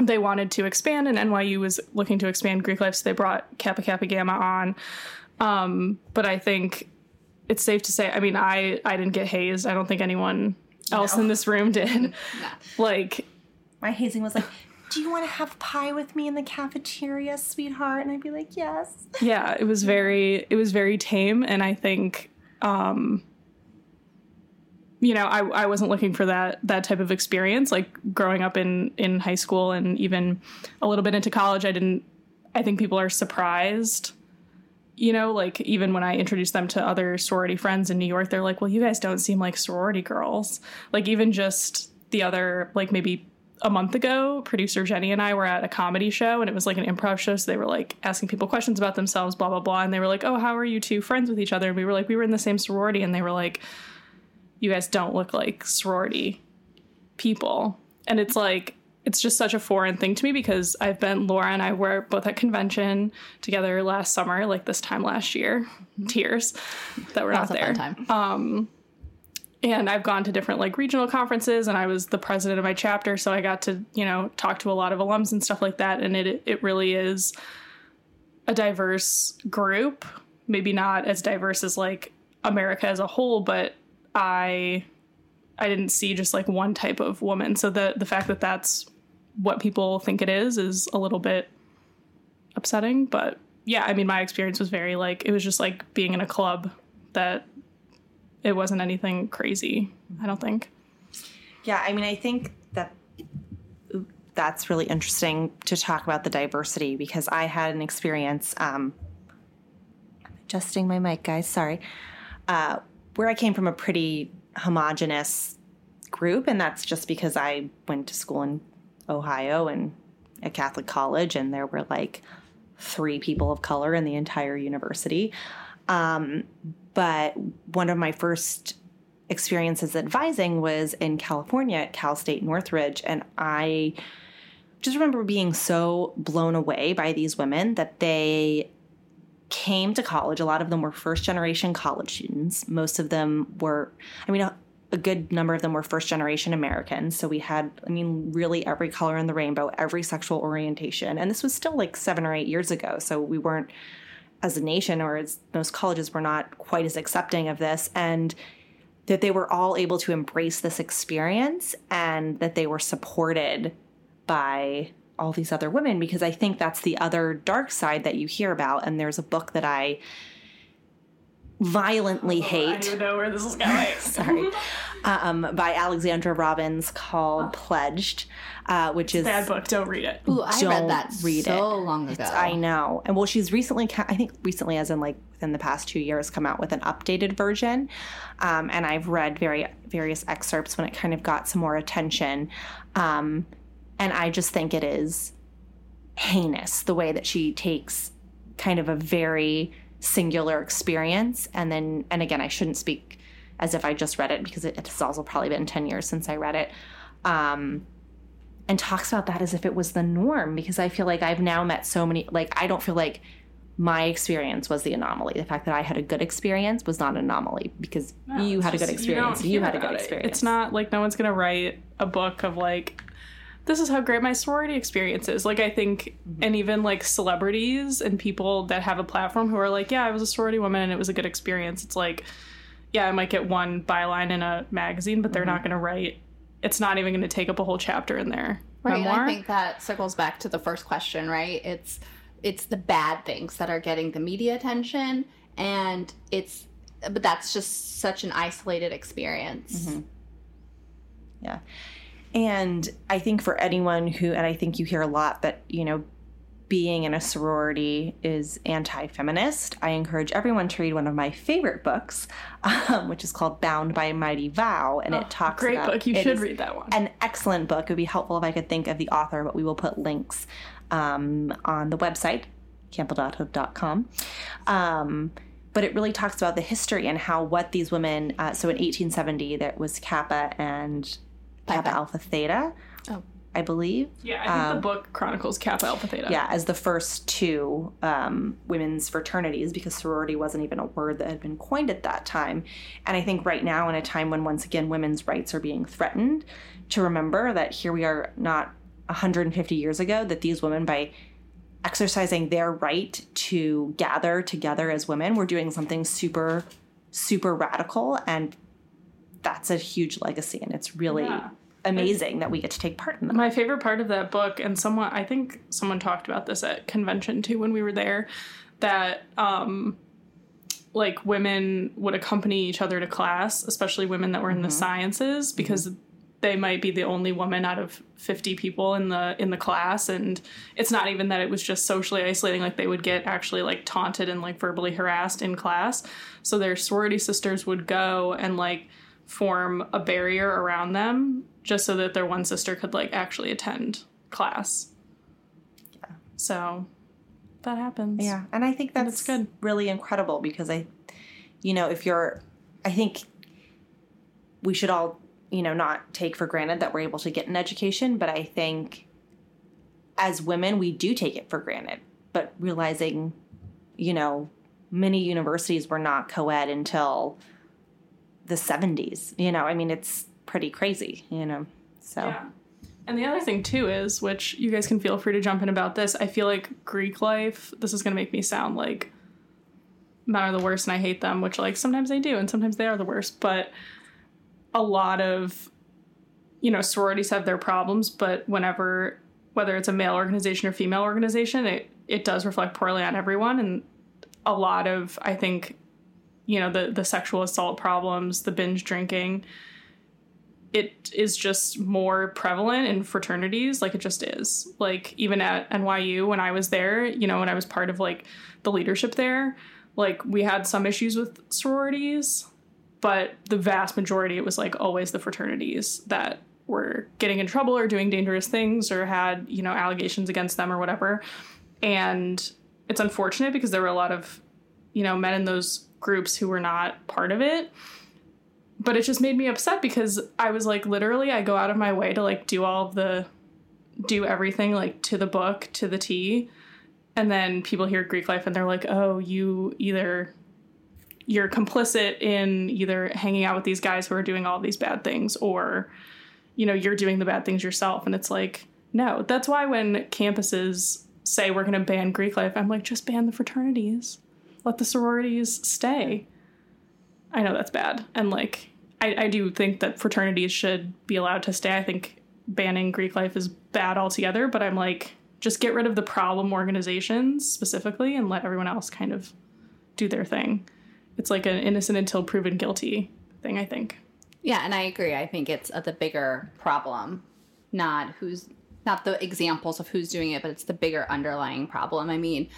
S2: They wanted to expand, and NYU was looking to expand Greek life, so they brought Kappa Kappa Gamma on. Um, but I think it's safe to say, I mean, I I didn't get hazed. I don't think anyone else no. in this room did. [LAUGHS] no. Like,
S1: my hazing was like, do you want to have pie with me in the cafeteria, sweetheart? And I'd be like, yes.
S2: Yeah, it was very it was very tame, and I think um, you know, I, I wasn't looking for that that type of experience. Like growing up in in high school and even a little bit into college, I didn't. I think people are surprised. You know, like even when I introduce them to other sorority friends in New York, they're like, "Well, you guys don't seem like sorority girls." Like even just the other, like maybe a month ago, producer Jenny and I were at a comedy show and it was like an improv show. So they were like asking people questions about themselves, blah, blah, blah. And they were like, Oh, how are you two friends with each other? And we were like, We were in the same sorority. And they were like, You guys don't look like sorority people. And it's like, it's just such a foreign thing to me because I've been Laura and I were both at convention together last summer, like this time last year. Tears that were that not there. Time. Um, and I've gone to different like regional conferences and I was the president of my chapter so I got to you know talk to a lot of alums and stuff like that and it it really is a diverse group. Maybe not as diverse as like America as a whole but I I didn't see just like one type of woman. So the the fact that that's what people think it is is a little bit upsetting but yeah I mean my experience was very like it was just like being in a club that it wasn't anything crazy, I don't think.
S1: Yeah, I mean, I think that that's really interesting to talk about the diversity because I had an experience. Um, adjusting my mic, guys. Sorry. Uh, where I came from a pretty homogenous group, and that's just because I went to school in Ohio and a Catholic college, and there were like three people of color in the entire university. Um, but one of my first experiences advising was in California at Cal State Northridge, and I just remember being so blown away by these women that they came to college. A lot of them were first generation college students. Most of them were, I mean, a, a good number of them were first generation Americans. So we had, I mean, really every color in the rainbow, every sexual orientation. And this was still like seven or eight years ago. So we weren't, as a nation or as most colleges were not quite as accepting of this. And that they were all able to embrace this experience and that they were supported by all these other women because I think that's the other dark side that you hear about. And there's a book that I violently hate.
S2: I don't even know where this is [LAUGHS] going.
S1: Sorry. [LAUGHS] Um, by Alexandra Robbins called Pledged, uh, which is
S2: Bad book. Don't read it.
S3: Ooh, I
S1: Don't
S3: read that
S1: read
S3: so
S1: it.
S3: long ago.
S1: I know. And well, she's recently, I think recently, as in like within the past two years, come out with an updated version. Um, and I've read very various excerpts when it kind of got some more attention. Um, and I just think it is heinous the way that she takes kind of a very singular experience. And then and again i shouldn't speak as if i just read it because it, it's also probably been 10 years since i read it. Um, and talks about that as if it was the norm because i feel like i've now met so many like i don't feel like my experience was the anomaly. The fact that i had a good experience was not an anomaly because you
S2: It's
S1: had a good
S2: just- you
S1: experience. You, had a good
S2: it.
S1: experience.
S2: It's not like no one's gonna write a book of like this is how great my sorority experience is. Like I think
S1: Mm-hmm.
S2: and even like celebrities and people that have a platform who are like, Yeah, I was a sorority woman and it was a good experience. It's like, yeah, I might get one byline in a magazine, but they're
S1: Mm-hmm.
S2: not gonna write it's not even gonna take up a whole chapter in their
S3: Right, and
S2: memoir.
S3: I think that circles back to the first question, right? It's it's the bad things that are getting the media attention, and it's but that's just such an isolated experience.
S1: Mm-hmm. Yeah. And I think for anyone who, and I think you hear a lot that, you know, being in a sorority is anti feminist, I encourage everyone to read one of my favorite books, [LAUGHS] um, which is called Bound by a Mighty Vow. And it talks
S2: Oh, Great
S1: about.
S2: book. You should read that one.
S1: An excellent book. It would be helpful if I could think of the author, but we will put links um, on the website, campadulthood.com. Um, but it really talks about the history and how what these women, uh, so in 1870, that was Kappa and Kappa
S3: Kappa.
S1: Alpha Theta,
S3: Oh.
S1: I believe.
S2: yeah, I think the book chronicles Kappa Alpha Theta.
S1: um, Yeah, as the first two um, women's fraternities, because sorority wasn't even a word that had been coined at that time. And I think right now, in a time when once again women's rights are being threatened, to remember that here we are not 150 years ago, that these women, by exercising their right to gather together as women, were doing something super, super radical. And that's a huge legacy. And it's really
S2: Yeah.
S1: Amazing that we get to take part in that.
S2: My favorite part of that book, and someone I think someone talked about this at convention too when we were there, that um like women would accompany each other to class, especially women that were in the sciences, because they might be the only woman out of 50 people in the in the class and it's not even that it was just socially isolating like they would get actually like taunted and like verbally harassed in class. So their sorority sisters would go and like form a barrier around them just so that their one sister could like actually attend class yeah so that happens
S1: Yeah, and I think that's
S2: good.
S1: really incredible because I, you know, if you're, I think we should all, you know, not take for granted that we're able to get an education, but I think as women, we do take it for granted. But realizing, you know, many universities were not co ed until the 70s. You know, I mean, it's pretty crazy, you know, so.
S2: Yeah. And the other thing too is, which you guys can feel free to jump in about this. I feel like Greek life. This is going to make me sound like men are the worst, and I hate them. Which like sometimes they do, and sometimes they are the worst. But a lot of you know sororities have their problems, but whenever whether it's a male organization or female organization, it it does reflect poorly on everyone. And a lot of I think you know the the sexual assault problems, the binge drinking it is just more prevalent in fraternities like it just is. Like even at nyu when i was there you know when i was part of like the leadership there like we had some issues with sororities but the vast majority it was like always the fraternities that were getting in trouble or doing dangerous things or had you know allegations against them or whatever. And it's unfortunate because there were a lot of you know men in those groups who were not part of it. But it just made me upset because i was like literally i go out of my way to like do all of the do everything like to the book to the t and then people hear greek life and they're like oh you either you're complicit in either hanging out with these guys who are doing all these bad things or you know you're doing the bad things yourself. And it's like no that's why when campuses say we're going to ban greek life i'm like just ban the fraternities let the sororities stay. I know that's bad. And like I, I do think that fraternities should be allowed to stay. I think banning greek life is bad altogether but i'm like just get rid of the problem organizations specifically and let everyone else kind of do their thing. It's like an innocent until proven guilty thing i think.
S3: Yeah, and I agree. I think it's uh, the bigger problem, not who's not the examples of who's doing it, but it's the bigger underlying problem. I mean,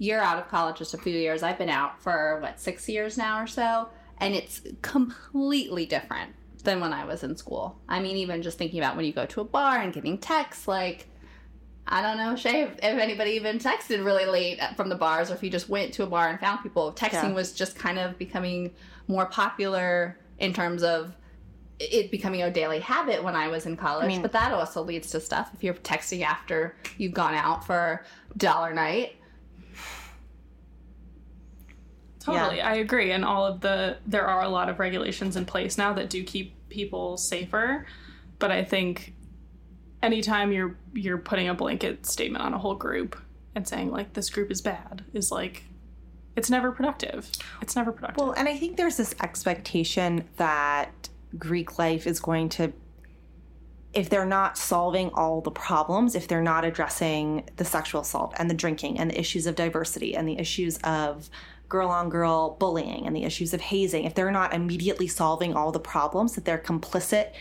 S3: you're out of college just a few years. I've been out for what six years now or so, and it's completely different than when I was in school. I mean, even just thinking about when you go to a bar and getting texts like. I don't know, Shay, if, if anybody even texted really late from the bars or if you just went to a bar and found people. Texting
S1: Yeah.
S3: was just kind of becoming more popular in terms of it becoming a daily habit when I was in college.
S1: mean-
S3: but that also leads to stuff if you're texting after you've gone out for dollar night.
S2: Totally,
S1: Yeah.
S2: I agree. And all of the there are a lot of regulations in place now that do keep people safer. But I think anytime you're you're putting a blanket statement on a whole group and saying like this group is bad is like it's never productive. It's never productive.
S1: Well, and I think there's this expectation that Greek life is going to, if they're not solving all the problems, if they're not addressing the sexual assault and the drinking and the issues of diversity and the issues of girl on girl bullying and the issues of hazing, if they're not immediately solving all the problems, that they're complicit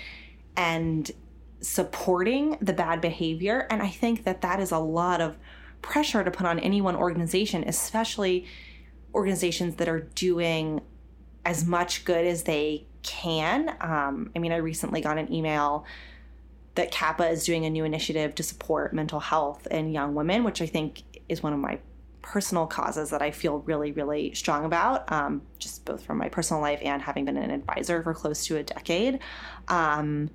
S1: and supporting the bad behavior. And I think that that is a lot of pressure to put on any one organization, especially organizations that are doing as much good as they can. Um, I mean, I recently got an email that Kappa is doing a new initiative to support mental health in young women, which I think is one of my personal causes that I feel really, really strong about, um, just both from my personal life and having been an advisor for close to a decade. Um,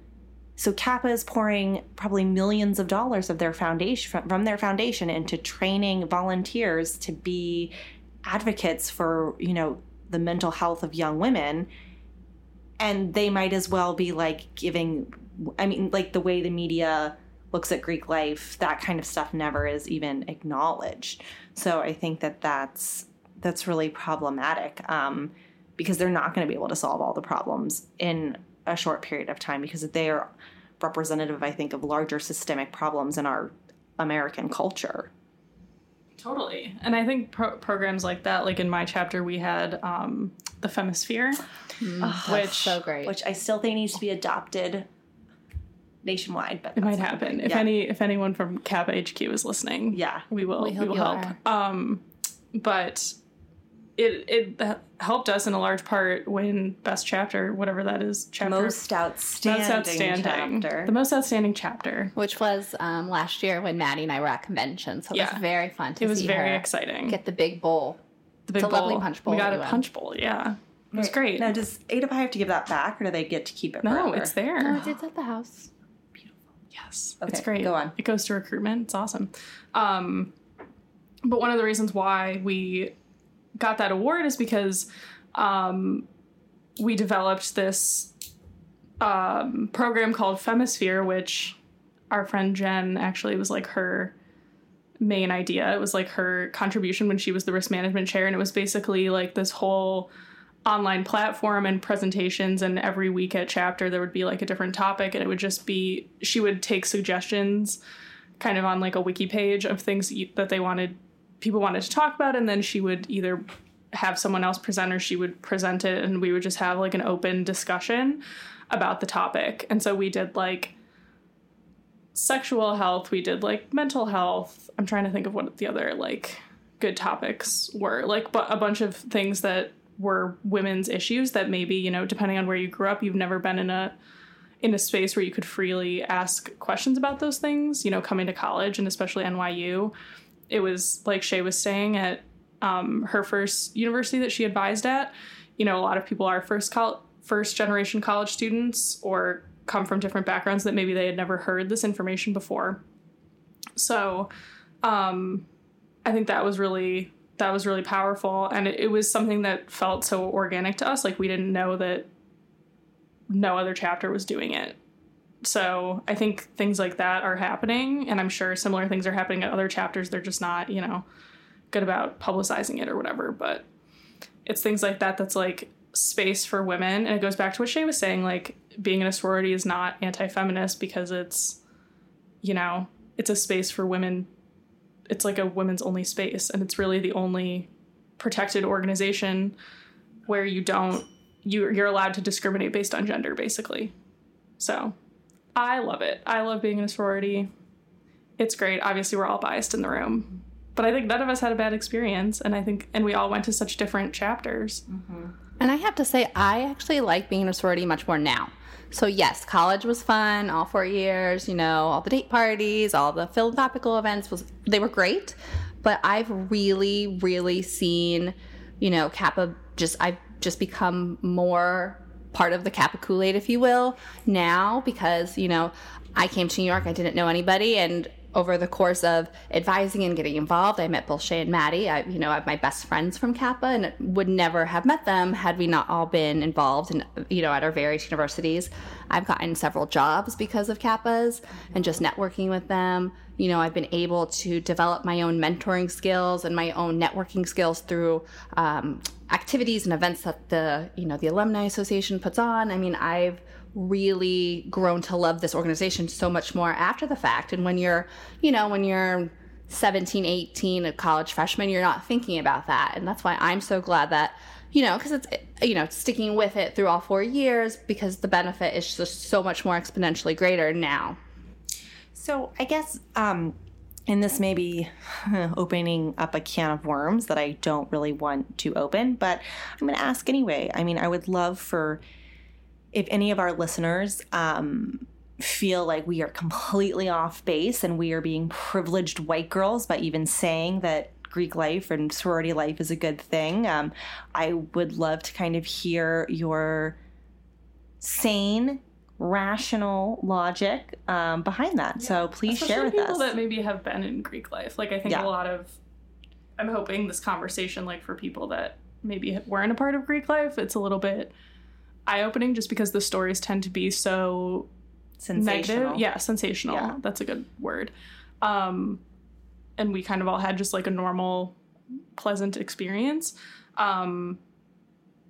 S1: so Kappa is pouring probably millions of dollars of their foundation from, their foundation into training volunteers to be advocates for you know the mental health of young women and they might as well be like giving i mean like the way the media looks at greek life that kind of stuff never is even acknowledged so i think that that's that's really problematic um, because they're not going to be able to solve all the problems in a short period of time because they are representative i think of larger systemic problems in our american culture
S2: Totally. And I think pro- programs like that, like in my chapter, we had um, the Femisphere, which
S3: So great.
S1: which i still think needs to be adopted nationwide but
S2: it might happen. If
S1: yeah.
S2: any, if anyone from Kappa HQ is listening,
S1: yeah
S2: we will.
S3: We
S2: We, will help. Um, but it it helped us in a large part win best chapter, whatever that is. Chapter
S1: most outstanding,
S2: most outstanding,
S1: chapter
S2: the most outstanding chapter.
S3: Which was um, last year when Maddie and I were at convention. So it
S2: Yeah.
S3: was very fun to
S2: It was
S3: see
S2: very
S3: her
S2: exciting.
S3: get the big bowl.
S2: the big
S3: a
S2: bowl.
S3: lovely punch bowl
S2: We got a
S3: you
S2: punch bowl. Yeah, it was great.
S1: now does ada Pi have to give that back or do they get to keep it
S2: no,
S1: forever?
S2: it's there.
S3: No, it's at the house.
S2: Yes,
S1: Okay,
S2: it's great.
S1: go on.
S2: It goes to recruitment. It's awesome. Um, but one of the reasons why we got that award is because um, we developed this um, program called Femisphere, which our friend Jen actually was like her main idea. It was like her contribution when she was the risk management chair, and it was basically like this whole online platform and presentations and every week at chapter there would be like a different topic and it would just be she would take suggestions kind of on like a wiki page of things that they wanted people wanted to talk about and then she would either have someone else present or she would present it and we would just have like an open discussion about the topic. And so we did like sexual health, we did like mental health. I'm trying to think of what the other like good topics were. Like but a bunch of things that were women's issues that maybe, you know, depending on where you grew up, you've never been in a in a space where you could freely ask questions about those things, you know, coming to college and especially NYU. It was like Shay was saying at um, her first university that she advised at. You know, a lot of people are first col- first generation college students or come from different backgrounds that maybe they had never heard this information before. So, um, I think that was really that was really powerful, and it, it was something that felt so organic to us. Like we didn't know that no other chapter was doing it. So I think things like that are happening, and I'm sure similar things are happening at other chapters. They're just not, you know, good about publicizing it or whatever. But it's things like that that's like space for women, and it goes back to what Shay was saying. Like being in a sorority is not anti-feminist because it's, you know, it's a space for women. It's like a women's only space, and it's really the only protected organization where you don't you you're allowed to discriminate based on gender basically. So i love it. I love being in a sorority. It's great. Obviously we're all biased in the room but i think none of us had a bad experience and i think and we all went to such different chapters. Mm-hmm.
S3: And I have to say, I actually like being in a sorority much more now. So, yes, college was fun, all four years, you know, all the date parties, all the philosophical events was they were great. But I've really, really seen, you know, Kappa just I've just become more part of the Kappa Kool-Aid, if you will, now because, you know, I came to New York, I didn't know anybody and over the course of advising and getting involved, I met both Shay and Maddie. I, you know, I have my best friends from Kappa, and would never have met them had we not all been involved in, you know, at our various universities. I've gotten several jobs because of Kappas and just networking with them. You know, I've been able to develop my own mentoring skills and my own networking skills through um, activities and events that the, you know, the Alumni Association puts on. I mean, I've really grown to love this organization so much more after the fact. And when you're, you know, when you're 17, 18, a college freshman, you're not thinking about that. And that's why I'm so glad that, you know, because it's, you know, sticking with it through all four years because the benefit is just so much more exponentially greater now.
S1: So I guess, um, and this may be [LAUGHS] opening up a can of worms that I don't really want to open, but I'm going to ask anyway. I mean, I would love for if any of our listeners um, feel like we are completely off base and we are being privileged white girls by even saying that Greek life and sorority life is a good thing. Um, I would love to kind of hear your sane, rational logic um, behind that. so please
S2: Especially
S1: share with
S2: people
S1: us.
S2: that maybe have been in greek life like i think
S1: Yeah.
S2: a lot of i'm hoping this conversation like for people that maybe weren't a part of greek life it's a little bit eye-opening just because the stories tend to be so
S1: Sensational.
S2: negative yeah sensational
S1: Yeah.
S2: that's a good word um and we kind of all had just like a normal pleasant experience um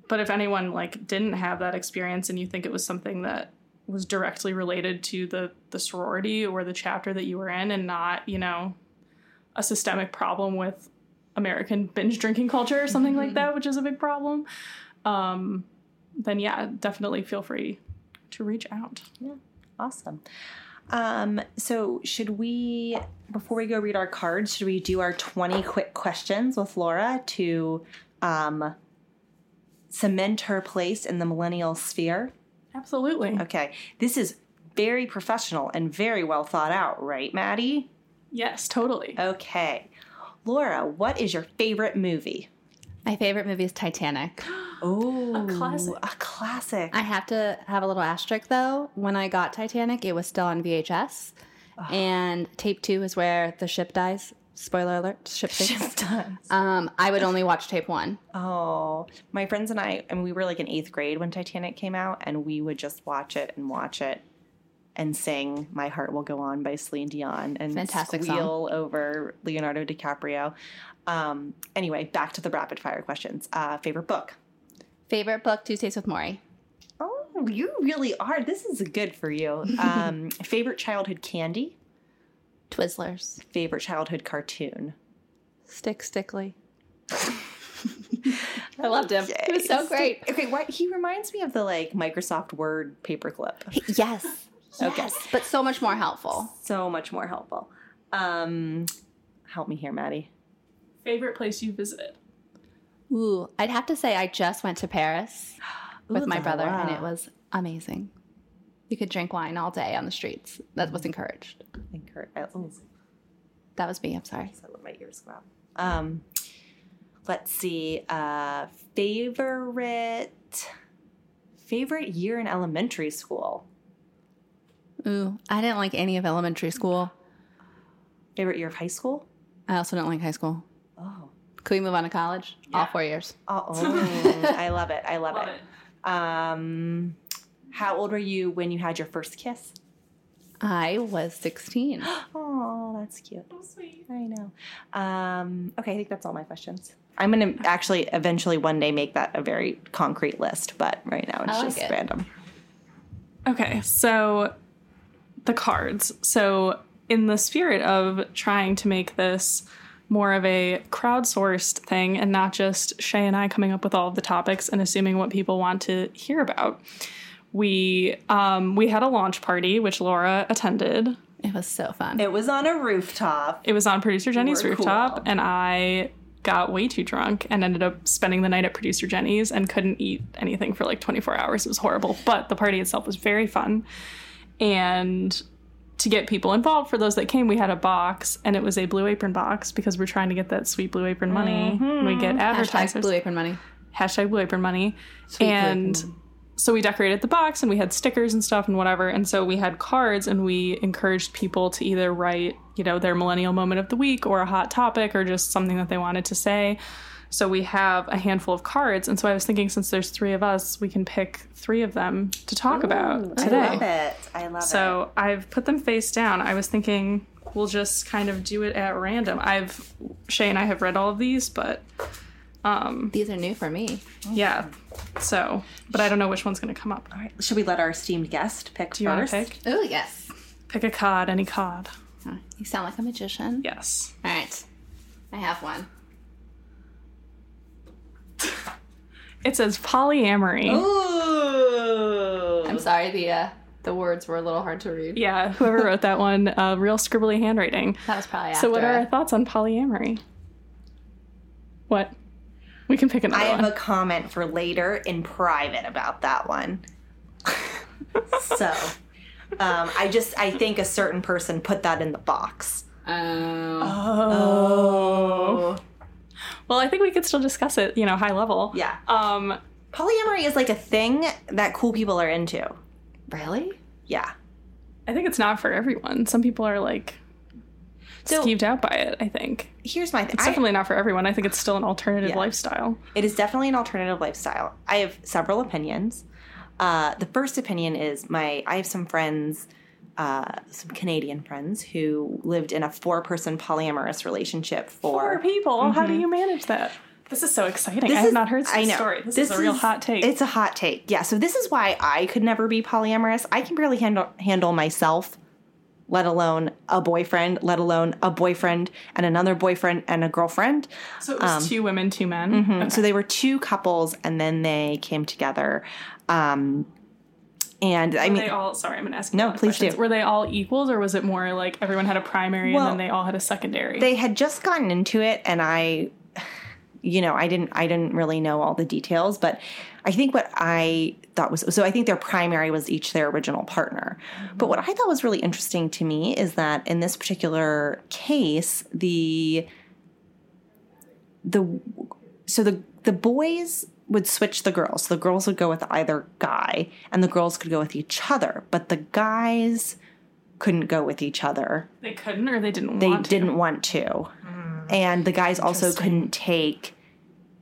S2: but if anyone like didn't have that experience and you think it was something that was directly related to the the sorority or the chapter that you were in and not you know a systemic problem with american binge drinking culture or something like [LAUGHS] that which is a big problem um then yeah definitely feel free to reach out Yeah,
S1: Awesome. Um, so should we, before we go read our cards, should we do our 20 quick questions with Laura to um, cement her place in the millennial sphere?
S2: absolutely
S1: Okay. This is very professional and very well thought out, right, Maddie?
S2: yes totally
S1: Okay. Laura, what is your favorite movie?
S3: My favorite movie is Titanic.
S1: Oh, [GASPS] a
S2: classic.
S1: A classic.
S3: I have to have a little asterisk though. When I got Titanic, it was still on VHS, and tape two is where the ship dies. Spoiler alert: ship [LAUGHS] sinks.
S1: done.
S3: Um, I would only watch tape one.
S1: Oh, my friends and I, and we were like in eighth grade when Titanic came out, and we would just watch it and watch it and sing "My Heart Will Go On" by Celine Dion and
S3: Fantastic
S1: squeal over Leonardo DiCaprio. Um, anyway, back to the rapid fire questions. Uh, favorite book?
S3: Favorite book: Tuesdays with Morrie.
S1: Oh, you really are. This is good for you. [LAUGHS] Um, favorite childhood candy?
S3: Twizzlers.
S1: Favorite childhood cartoon?
S3: Stick Stickly. [LAUGHS] I loved him. He was so great.
S1: Okay, why he reminds me of the like Microsoft Word paperclip.
S3: Yes. [LAUGHS]
S1: Okay.
S3: Yes. But so much more helpful.
S1: So much more helpful. Um, help me here, Maddie.
S2: Favorite place you visited?
S3: Ooh, I'd have to say I just went to Paris [GASPS] with
S1: Ooh
S3: my
S1: la
S3: brother, and it was amazing. You could drink wine all day on the streets. That was encouraged.
S1: Encourage. Oh,
S3: That was me. I'm sorry.
S1: I let my ears go out. Um, let's see. Uh, favorite favorite year in elementary school.
S3: Ooh, I didn't like any of elementary school.
S1: Favorite year of high school.
S3: I also didn't like high school. Could we move on to college? All four years.
S1: oh, [LAUGHS] oh, I love it. I love,
S2: Love
S1: it.
S2: it.
S1: Um, how old were you when you had your first kiss?
S3: I was 16. [GASPS]
S1: Oh, that's cute.
S2: Oh, sweet.
S1: I know. Um, okay, I think that's all my questions. I'm gonna actually eventually one day make that a very concrete list, but right now it's
S3: like
S1: just
S3: it.
S1: random.
S2: Okay, so the cards. So, in the spirit of trying to make this more of a crowdsourced thing and not just Shay and I coming up with all of the topics and assuming what people want to hear about, we um, we had a launch party which Laura attended.
S3: It was so fun.
S1: It was on a rooftop.
S2: It was on producer Jenny's
S1: We're
S2: rooftop,
S1: cool.
S2: and I got way too drunk and ended up spending the night at producer Jenny's and couldn't eat anything for like 24 hours. It was horrible, but the party itself was very fun. And to get people involved, for those that came, we had a box, and it was a Blue Apron box because we're trying to get that sweet Blue Apron money. We mm-hmm. get
S3: Hashtag
S2: advertisers
S3: Blue Apron money.
S2: hashtag blue apron money
S3: Blue Apron
S2: and
S3: money.
S2: so we decorated the box and we had stickers and stuff and whatever and so we had cards and we encouraged people to either write you know their millennial moment of the week or a hot topic or just something that they wanted to say so we have a handful of cards and so i was thinking since there's three of us we can pick three of them to talk about today
S1: I love it. I love it.
S2: so I've put them face down. I was thinking we'll just kind of do it at random. I've Shay and I have read all of these, but um,
S3: These are new for me.
S2: yeah. So, but I don't know which one's going to come up.
S1: All right, should we let our esteemed guest pick
S2: Do you want
S1: first?
S2: to pick?
S3: Oh, yes.
S2: Pick a card, any card.
S3: You sound like a magician.
S2: Yes.
S3: All right. I have one.
S2: It says polyamory.
S1: Ooh.
S3: I'm sorry, the uh, the words were a little hard to read.
S2: Yeah, whoever wrote that one, [LAUGHS] uh, real scribbly handwriting.
S3: That was probably after.
S2: So, what are our thoughts on polyamory? What? We can pick another
S1: I have
S2: one.
S1: a comment for later in private about that one. [LAUGHS] so, um, I just I think a certain person put that in the box.
S3: Um,
S2: oh. Well, I think we could still discuss it, you know, high level.
S1: Yeah,
S2: Um,
S1: polyamory is like a thing that cool people are into.
S3: really?
S1: Yeah.
S2: I think it's not for everyone. Some people are like
S1: So
S2: skeeved out by it, I think.
S1: here's my thing.
S2: It's definitely not for everyone. I think it's still an alternative
S1: Yeah.
S2: lifestyle.
S1: It is definitely an alternative lifestyle. I have several opinions. Uh, the first opinion is my I have some friends, uh, some Canadian friends who lived in a four person polyamorous relationship for
S2: Four people. How do you manage that? This is so exciting. I have
S1: is-
S2: not heard this
S1: I know.
S2: story. This, is a real hot take.
S1: It's a hot take. Yeah. So this is why I could never be polyamorous. I can barely handle handle myself, let alone a boyfriend, let alone a boyfriend and another boyfriend and a girlfriend.
S2: so it was two women, two men.
S1: Um,
S2: Okay.
S1: So they were two couples, and then they came together. Um, and I
S2: Were
S1: mean,
S2: they all sorry, I'm gonna ask you
S1: No, please
S2: questions.
S1: do.
S2: Were they all equals or was it more like everyone had a primary
S1: Well,
S2: and then they all had a secondary?
S1: they had just gotten into it, and I, you know, I didn't, I didn't really know all the details, but I think what I thought was so. I think their primary was each their original partner. Mm-hmm. But what I thought was really interesting to me is that in this particular case, the the so the the boys would switch the girls. The girls would go with either guy, and the girls could go with each other. But the guys couldn't go with each other.
S2: They couldn't or they didn't
S1: They
S2: want to.
S1: They didn't want to, hmm. and the guys also couldn't take.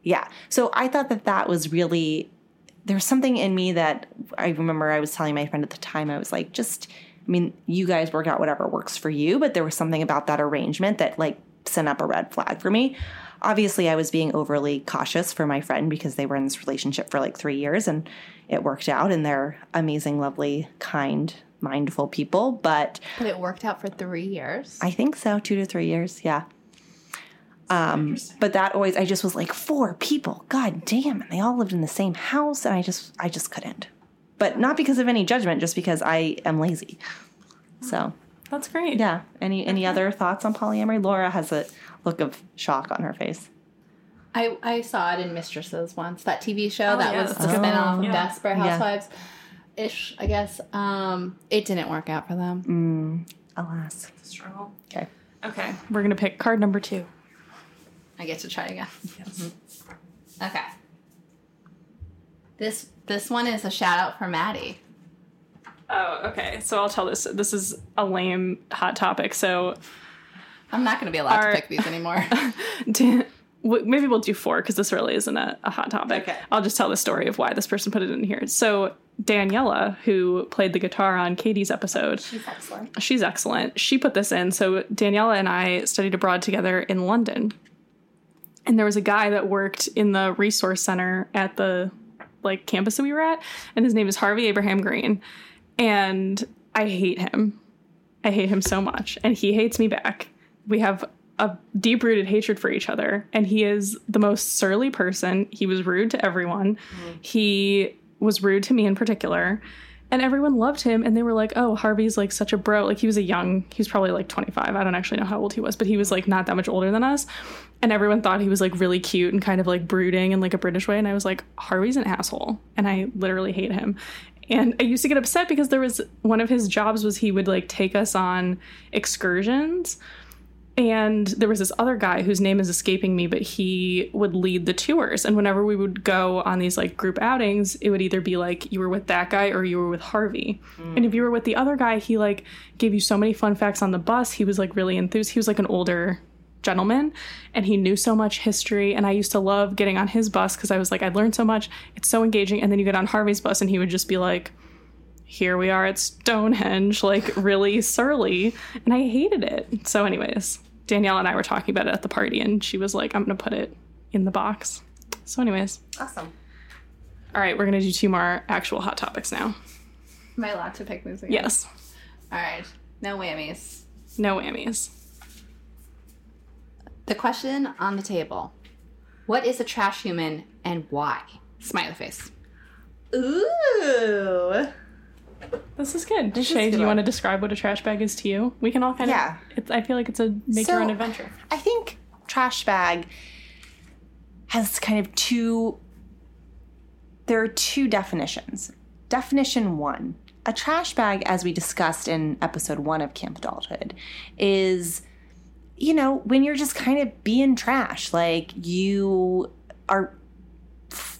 S1: Yeah, so I thought that that was really there was something in me that I remember I was telling my friend at the time. I was like, just I mean, you guys work out whatever works for you, but there was something about that arrangement that like sent up a red flag for me. Obviously, I was being overly cautious for my friend because they were in this relationship for like three years and it worked out and they're amazing, lovely, kind, mindful people. But
S3: But it worked out for three years.
S1: I think so, two to three years, yeah. Um, but that always, I just was like, four people, god damn, and they all lived in the same house, and I just, I just couldn't. But not because of any judgment, just because I am lazy. So
S2: That's great.
S1: yeah. Any any other thoughts on polyamory? Laura has a look of shock on her face.
S3: I, I saw it in Mistresses once, that TV show that
S2: yeah,
S3: was the
S2: a good
S3: spinoff of
S2: Yeah.
S3: Desperate
S1: Yeah.
S3: Housewives ish, I guess. Um, it didn't work out for them.
S1: Mm, Alas.
S2: Struggle.
S1: Okay.
S2: Okay. We're gonna pick card number two.
S3: I get to try again.
S2: Yes.
S3: Okay. This this one is a shout out for Maddie.
S2: Oh, okay. So I'll tell this. This is a lame hot topic. So
S3: I'm not going to be allowed
S2: Our-
S3: to pick these anymore. [LAUGHS]
S2: Maybe we'll do four because this really isn't a, a hot topic.
S1: Okay.
S2: I'll just tell the story of why this person put it in here. So Daniela, who played the guitar on Katie's episode,
S1: She's excellent.
S2: she's excellent. She put this in. So Daniela and I studied abroad together in London. And there was a guy that worked in the resource center at the like campus that we were at, and his name is Harvey Abraham Green. And I hate him. I hate him so much. And he hates me back. We have a deep rooted hatred for each other. And he is the most surly person. He was rude to everyone. Mm-hmm. He was rude to me in particular. And everyone loved him. And they were like, oh, Harvey's like such a bro. Like he was a young, he was probably like 25. I don't actually know how old he was, but he was like not that much older than us. And everyone thought he was like really cute and kind of like brooding in like a British way. And I was like, Harvey's an asshole. And I literally hate him. And I used to get upset because there was one of his jobs was he would like take us on excursions. And there was this other guy whose name is escaping me, but he would lead the tours. And whenever we would go on these like group outings, it would either be like you were with that guy or you were with Harvey. Hmm. And if you were with the other guy, he like gave you so many fun facts on the bus. He was like really enthused. He was like an older gentleman and he knew so much history. And I used to love getting on his bus because I was like, I learned so much. It's so engaging. And then you get on Harvey's bus and he would just be like, here we are at Stonehenge, like really surly. And I hated it. So, anyways, Danielle and I were talking about it at the party, and she was like, I'm going to put it in the box. So, anyways,
S1: Awesome.
S2: all right, we're going to do two more actual hot topics now.
S3: Am I allowed to pick these again?
S2: Yes,
S3: All right. No whammies.
S2: no whammies.
S3: The question on the table What is a trash human and why? Smiley face.
S1: Ooh.
S2: This is good.
S1: is
S2: Shay, do you want to describe what a trash bag is to you? We can all kind
S1: Yeah.
S2: of. Yeah. I feel like it's a make
S1: So-
S2: your own adventure.
S1: I think trash bag has kind of two there are two definitions. Definition 1. A trash bag as we discussed in episode 1 of Camp Adulthood is you know, when you're just kind of being trash, like you are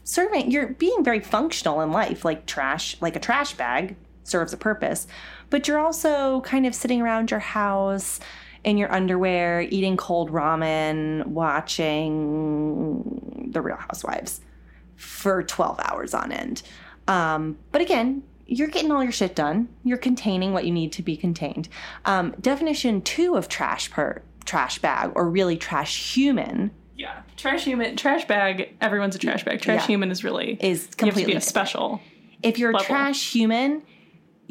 S1: serving you're being very functional in life, like trash, like a trash bag serves a purpose, but you're also kind of sitting around your house in your underwear, eating cold ramen, watching The Real Housewives for 12 hours on end. Um, but again, you're getting all your shit done. You're containing what you need to be contained. Um, definition two of trash per trash bag, or really trash human,
S2: Yeah. Trash human, trash bag, everyone's a trash bag. Trash
S1: Yeah.
S2: human is really.
S1: is
S2: you have to
S1: completely
S2: be a special.
S1: If you're a
S2: level.
S1: trash human,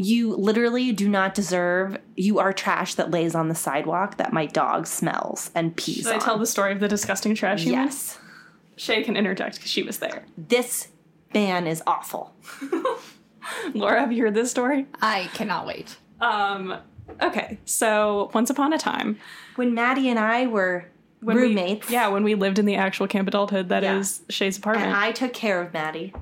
S1: you literally do not deserve. You are trash that lays on the sidewalk that my dog smells and pees
S2: Should I tell the story of the disgusting trash human?
S1: yes,
S2: Shay can interject because she was there.
S1: this man is awful. [LAUGHS]
S2: Laura, have you heard this story?
S3: I cannot wait.
S2: Um, okay, so once upon a time,
S1: When Maddie and I were
S2: when we-
S1: roommates,
S2: yeah, when we lived in the actual camp adulthood, that is
S1: Yeah.
S2: Shay's apartment.
S1: and I took care of Maddie.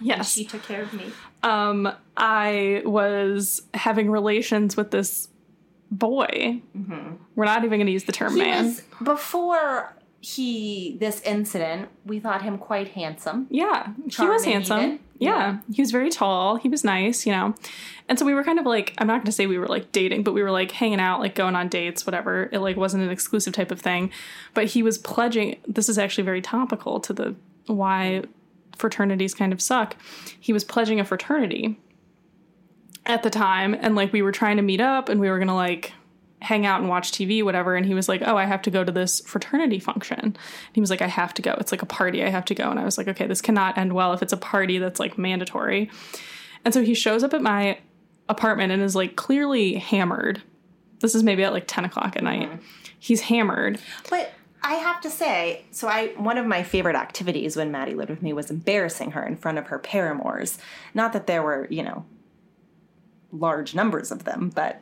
S2: yes,
S1: She took care of me.
S2: Um, I was having relations with this boy. We're not even going to use the term
S1: Mm-hmm. He
S2: man.
S1: was before he this incident. We thought him quite handsome.
S2: Yeah, he was handsome.
S1: even.
S2: Yeah.
S1: Yeah.
S2: he was very tall. He was nice, you know. And so we were kind of like, I'm not going to say we were like dating, but we were like hanging out, like going on dates, whatever. It like wasn't an exclusive type of thing. But he was pledging, this is actually very topical to the why fraternities kind of suck. He was pledging a fraternity at the time and like we were trying to meet up and we were going to like hang out and watch TV, whatever. And he was like, Oh, I have to go to this fraternity function. And he was like, I have to go. It's like a party. I have to go. And I was like, Okay, this cannot end well if it's a party that's like mandatory. And so he shows up at my apartment and is like clearly hammered. This is maybe at like 10 o'clock at night. Mm-hmm. He's hammered.
S1: But I have to say, so I one of my favorite activities when Maddie lived with me was embarrassing her in front of her paramours. Not that there were, you know, large numbers of them, but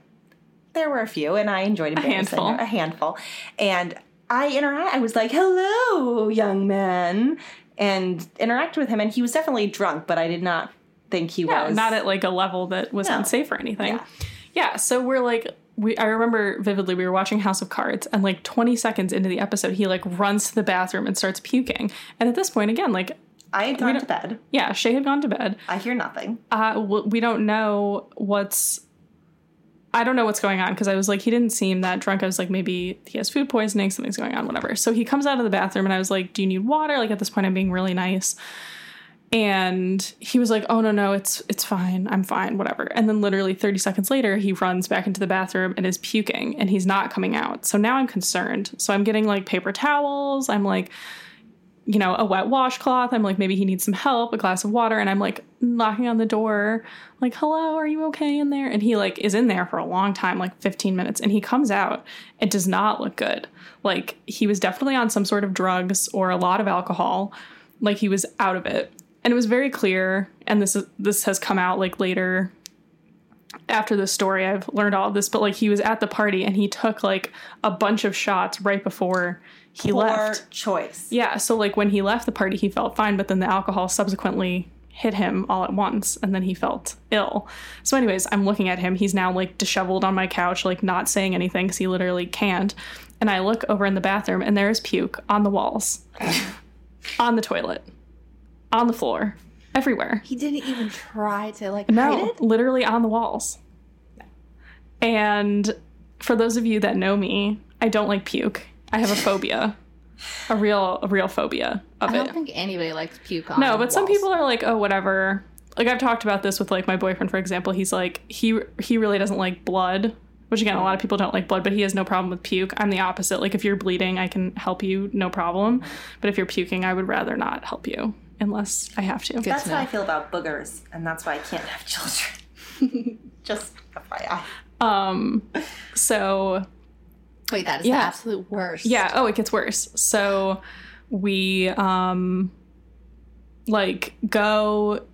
S1: there were a few, and I enjoyed embarrassing
S2: handful.
S1: her. A handful. And I interact. I was like, "Hello, young man," and interacted with him, and he was definitely drunk, but I did not think he
S2: Yeah,
S1: was
S2: not at like a level that was
S1: No.
S2: unsafe or anything.
S1: Yeah.
S2: Yeah. so we're like we I remember vividly we were watching House of Cards and like 20 seconds into the episode he like runs to the bathroom and starts puking. And at this point again like
S1: I had gone to bed.
S2: yeah, Shay had gone to bed.
S1: I hear nothing.
S2: Uh we don't know what's I don't know what's going on because I was like, he didn't seem that drunk. I was like, maybe he has food poisoning, something's going on, whatever. So he comes out of the bathroom and I was like, do you need water? Like at this point, I'm being really nice. And he was like, "Oh no, no, it's it's fine. I'm fine, whatever." And then literally 30 seconds later, he runs back into the bathroom and is puking and he's not coming out. So now I'm concerned. So I'm getting like paper towels. I'm like you know, a wet washcloth. I'm like, maybe he needs some help, a glass of water. And I'm like knocking on the door, like, hello, are you okay in there? And he like is in there for a long time, like 15 minutes. And he comes out. It does not look good. Like he was definitely on some sort of drugs or a lot of alcohol. Like he was out of it. And it was very clear. And this is this has come out like later after this story. I've learned all of this, but like he was at the party and he took like a bunch of shots right before he
S1: Poor
S2: left.
S1: choice.
S2: Yeah, so like when he left the party, he felt fine, but then the alcohol subsequently hit him all at once, and then he felt ill. So, anyways, I'm looking at him. He's now like disheveled on my couch, like not saying anything because he literally can't. And I look over in the bathroom, and there is puke on the walls, [LAUGHS] on the toilet, on the floor, everywhere.
S3: He didn't even try to like hide
S2: No,
S3: it.
S2: literally on the walls. And for those of you that know me, I don't like puke. I have a phobia, a real, a real phobia of it.
S3: I don't think anybody likes puke on.
S2: No, but some people are like, oh, whatever. Like I've talked about this with like my boyfriend, for example. He's like, he he really doesn't like blood, which again, a lot of people don't like blood, but he has no problem with puke. I'm the opposite. Like if you're bleeding, I can help you, no problem. But if you're puking, I would rather not help you unless I have to.
S3: Good
S1: That's
S3: to
S1: how. I feel about boogers, and that's why I can't have children. [LAUGHS] Just FYI.
S2: Um, so
S3: Wait, that is
S2: Yeah.
S3: the absolute worst.
S2: Yeah. Oh, it gets worse. So we um like go.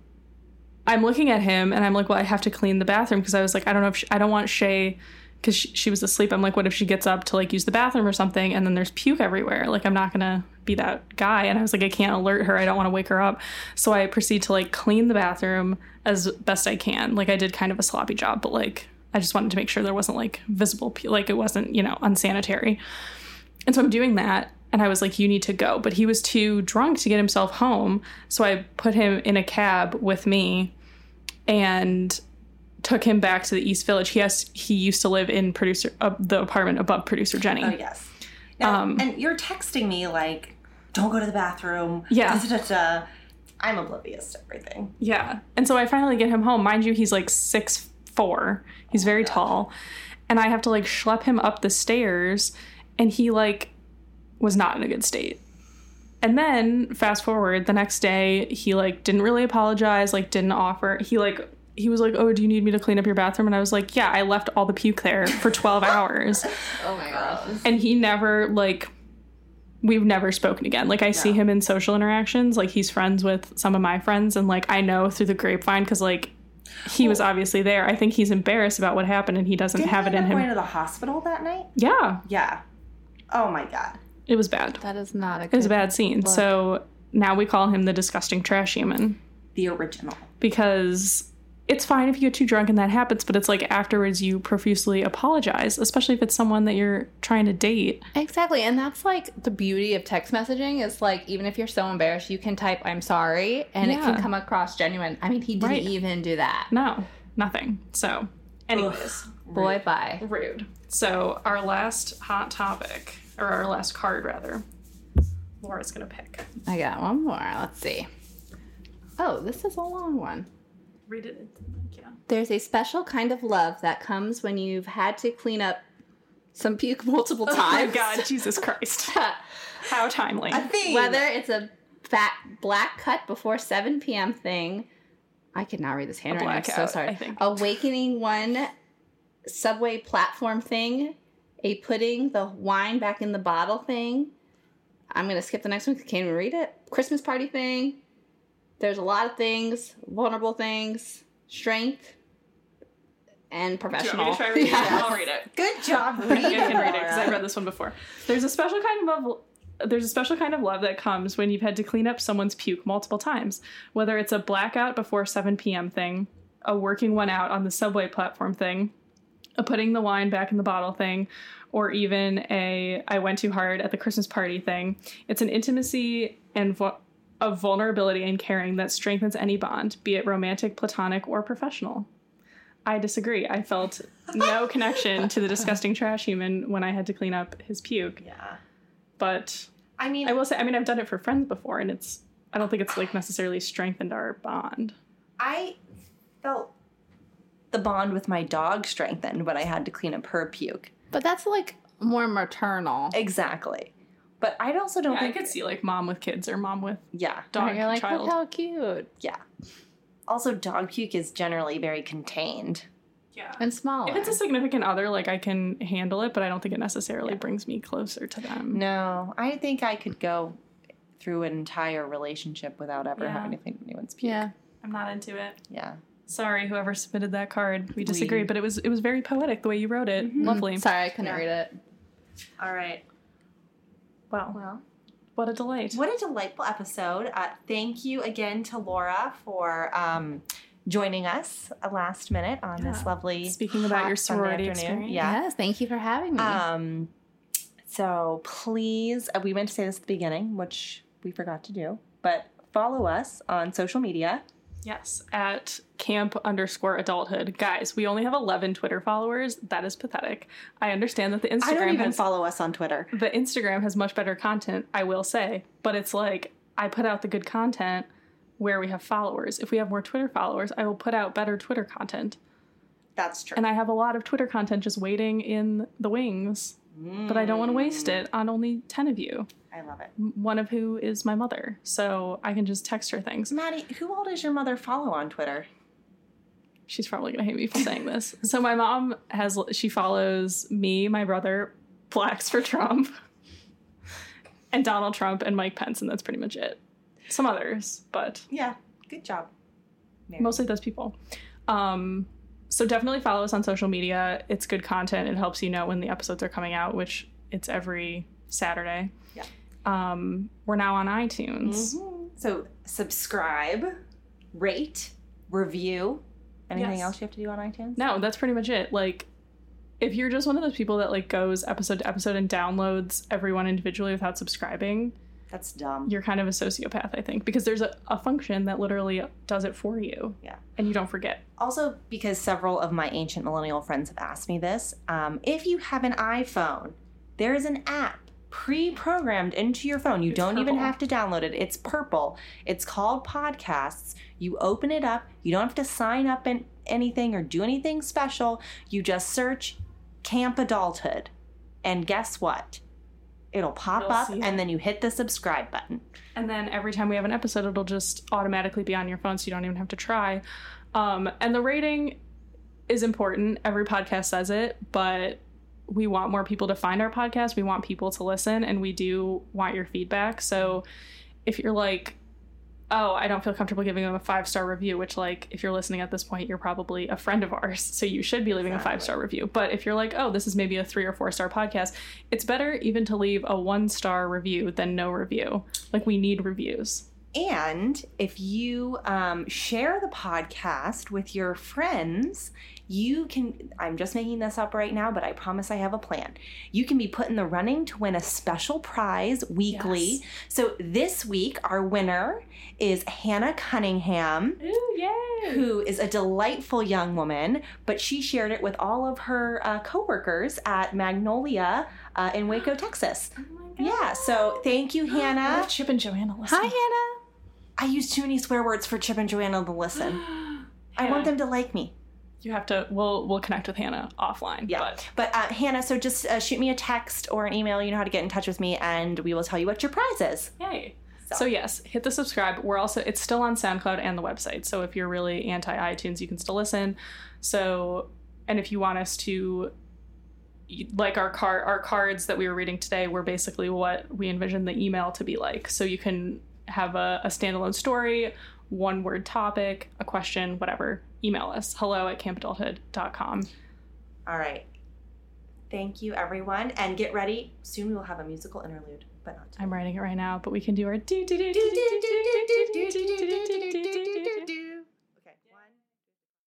S2: I'm looking at him and I'm like, well, I have to clean the bathroom because I was like, I don't know if she, I don't want Shay because she, she was asleep. I'm like, what if she gets up to like use the bathroom or something and then there's puke everywhere? Like, I'm not gonna be that guy. And I was like, I can't alert her. I don't want to wake her up. So I proceed to like clean the bathroom as best I can. Like, I did kind of a sloppy job, but like, I just wanted to make sure there wasn't like visible, like it wasn't, you know, unsanitary. And so I'm doing that. And I was like, you need to go. But he was too drunk to get himself home. So I put him in a cab with me and took him back to the East Village. He has he used to live in producer uh, the apartment above producer Jenny.
S1: Oh yes. Now,
S2: Um,
S1: and you're texting me like, "Don't go to the bathroom."
S2: Yeah.
S1: Da, da, da. I'm oblivious to everything.
S2: Yeah. And so I finally get him home. Mind you, he's like six four. He's oh very tall. And I have to like schlep him up the stairs and he like was not in a good state. And then fast forward, the next day he like didn't really apologize, like didn't offer. He like he was like, "Oh, do you need me to clean up your bathroom?" And I was like, "Yeah, I left all the puke there for 12 [LAUGHS] hours."
S3: Oh my gosh.
S2: and he never like we've never spoken again. Like i see him in social interactions like he's friends with some of my friends and like i know through the grapevine because like he was obviously there. I think he's embarrassed about what happened and he doesn't
S1: Didn't
S2: have
S1: you
S2: it in him.
S1: Going to the hospital that night.
S2: yeah.
S1: Yeah. Oh my god.
S2: it was bad.
S3: That is not a
S2: it was a
S3: good
S2: bad scene. so now we call him the disgusting trash human.
S1: The original.
S2: because it's fine if you get too drunk and that happens but it's like afterwards you profusely apologize especially if it's someone that you're trying to date
S3: Exactly. And that's like the beauty of text messaging is like even if you're so embarrassed, you can type I'm sorry and it can come across genuine. I mean, he didn't
S2: Right.
S3: even do that.
S2: no nothing so anyways
S3: Boy, bye.
S2: Rude. So our last hot topic, or our last card rather, Laura's gonna pick.
S3: I got one more. Let's see. Oh, this is a long one.
S2: Read it. Yeah.
S3: There's a special kind of love that comes when you've had to clean up some puke [LAUGHS] multiple times.
S2: Oh my. God, [LAUGHS] Jesus Christ! [LAUGHS] How timely.
S1: A theme.
S3: Whether it's a fat black cut before 7 p.m. thing. I could not read this handwriting. I'm so sorry.
S2: I think.
S3: Awakening one subway platform thing. A putting the wine back in the bottle thing. I'm gonna skip the next one because I can't even read it. Christmas party thing. There's a lot of things, vulnerable things, strength, and
S2: Do you want
S3: professional.
S2: me to try reading [LAUGHS]
S3: Yes.
S2: it? I'll read it.
S1: Good job [LAUGHS]
S2: I
S1: reading.
S2: can read it because
S1: Laura.
S2: I read this one before. There's a special kind of love. There's a special kind of love that comes when you've had to clean up someone's puke multiple times, whether it's a blackout before 7 p.m. thing, a working one out on the subway platform thing, a putting the wine back in the bottle thing, or even a I went too hard at the Christmas party thing. It's an intimacy and vo- of vulnerability and caring that strengthens any bond, be it romantic, platonic, or professional. I disagree. I felt no [LAUGHS] connection to the disgusting trash human when I had to clean up his puke.
S1: Yeah.
S2: But
S1: I mean,
S2: I will say, I mean, I've done it for friends before, and it's, I don't think it's like necessarily strengthened our bond.
S1: I felt the bond with my dog strengthened when I had to clean up her puke.
S3: But that's like more maternal.
S1: Exactly. But I also don't
S2: Yeah, I
S1: think.
S2: could see like mom with kids or mom with
S1: yeah.
S2: dog
S3: You're like,
S2: child.
S3: look how cute
S1: Yeah. Also, dog puke is generally very contained.
S2: yeah.
S3: and small.
S2: If it's a significant other, like I can handle it, but I don't think it necessarily brings me closer to them.
S1: No, I think I could go through an entire relationship without ever
S2: Yeah.
S1: having to clean anyone's puke.
S3: yeah.
S2: I'm not into it.
S1: Yeah.
S2: Sorry, whoever submitted that card. We disagree,
S1: We-
S2: but it was it was very poetic the way you wrote it. Mm-hmm. Lovely.
S3: Sorry, I couldn't
S1: Yeah.
S3: read it.
S1: All right.
S2: Wow,
S1: Well,
S2: what a delight.
S1: what a delightful episode. Uh, thank you again to Laura for um, joining us last minute on this lovely.
S2: Speaking about
S1: hot
S2: your
S1: Sunday
S2: sorority
S1: afternoon.
S2: experience.
S1: Yeah.
S3: Yes, thank you for having me.
S1: Um, so please, uh, we meant to say this at the beginning, which we forgot to do, but follow us on social media.
S2: Yes, at camp underscore adulthood. Guys, we only have 11 Twitter followers. That is pathetic. I understand that the Instagram
S1: I don't even
S2: has
S1: follow us on Twitter.
S2: the Instagram has much better content, I will say, but it's like I put out the good content where we have followers. If we have more Twitter followers, I will put out better Twitter content.
S1: That's true.
S2: And I have a lot of Twitter content just waiting in the wings, but I don't want to waste it on only 10 of you,
S1: I love it.
S2: one of who is my mother. So I can just text her things.
S1: Maddie, who all does your mother follow on Twitter?
S2: She's probably gonna hate me for saying this. [LAUGHS] So my mom has she follows me, my brother, Blacks for Trump, and Donald Trump and Mike Pence, and that's pretty much it. Some others, but
S1: Yeah, good job.
S2: mostly those people. Um, so definitely follow us on social media. It's good content. It helps you know when the episodes are coming out, which it's every Saturday.
S1: Yeah.
S2: Um, we're now on iTunes.
S1: So subscribe, rate, review. Anything
S2: Yes.
S1: else you have to do on iTunes?
S2: No, that's pretty much it. Like, if you're just one of those people that like goes episode to episode and downloads everyone individually without subscribing,
S1: That's dumb.
S2: you're kind of a sociopath, I think, because there's a, a function that literally does it for you.
S1: Yeah.
S2: And you don't forget.
S1: Also, because several of my ancient millennial friends have asked me this, um, if you have an iPhone, there is an app pre-programmed into your phone. You
S2: It's
S1: don't even have to download it. It's purple. It's called Podcasts. You open it up. You don't have to sign up in anything or do anything special. You just search Camp Adulthood, and guess what? It'll pop
S2: You'll
S1: up, and then you hit the subscribe button.
S2: And then every time we have an episode, it'll just automatically be on your phone so you don't even have to try. Um, and the rating is important. Every podcast says it, but we want more people to find our podcast. We want people to listen, and we do want your feedback. So if you're like, oh, I don't feel comfortable giving them a five star review, which, like, if you're listening at this point, you're probably a friend of ours. So you should be leaving a five star review. But if you're like, oh, this is maybe a three or four star podcast, it's better even to leave a one star review than no review. Like, we need reviews.
S1: And if you um, share the podcast with your friends, you can. I'm just making this up right now, but I promise I have a plan. You can be put in the running to win a special prize weekly.
S2: Yes.
S1: So this week, our winner is Hannah Cunningham.
S2: Ooh, yay!
S1: Who is a delightful young woman, but she shared it with all of her uh, coworkers at Magnolia uh, in Waco, [GASPS] Texas. Yeah, so thank you, Hannah. [GASPS]
S2: Chip and Joanna listen.
S3: Hi, Hannah.
S1: I use too many swear words for Chip and Joanna to listen. [GASPS] I want them to like me.
S2: You have to. We'll we'll connect with Hannah offline.
S1: Yeah.
S2: But
S1: But, uh, Hannah, so just uh, shoot me a text or an email. You know how to get in touch with me, and we will tell you what your prize is.
S2: yay.
S1: So-
S2: So. yes, hit the subscribe. We're also it's still on SoundCloud and the website. So if you're really anti iTunes, you can still listen. So and if you want us to like our car our cards that we were reading today were basically what we envisioned the email to be like. So you can have a, a standalone story, one word topic, a question, whatever. Email us hello at campadulthood.com.
S1: All right. Thank you, everyone, and get ready. Soon we will have a musical interlude, but not.
S2: I'm writing it right now, but we can do our do do do do do do do do do do do do do do do do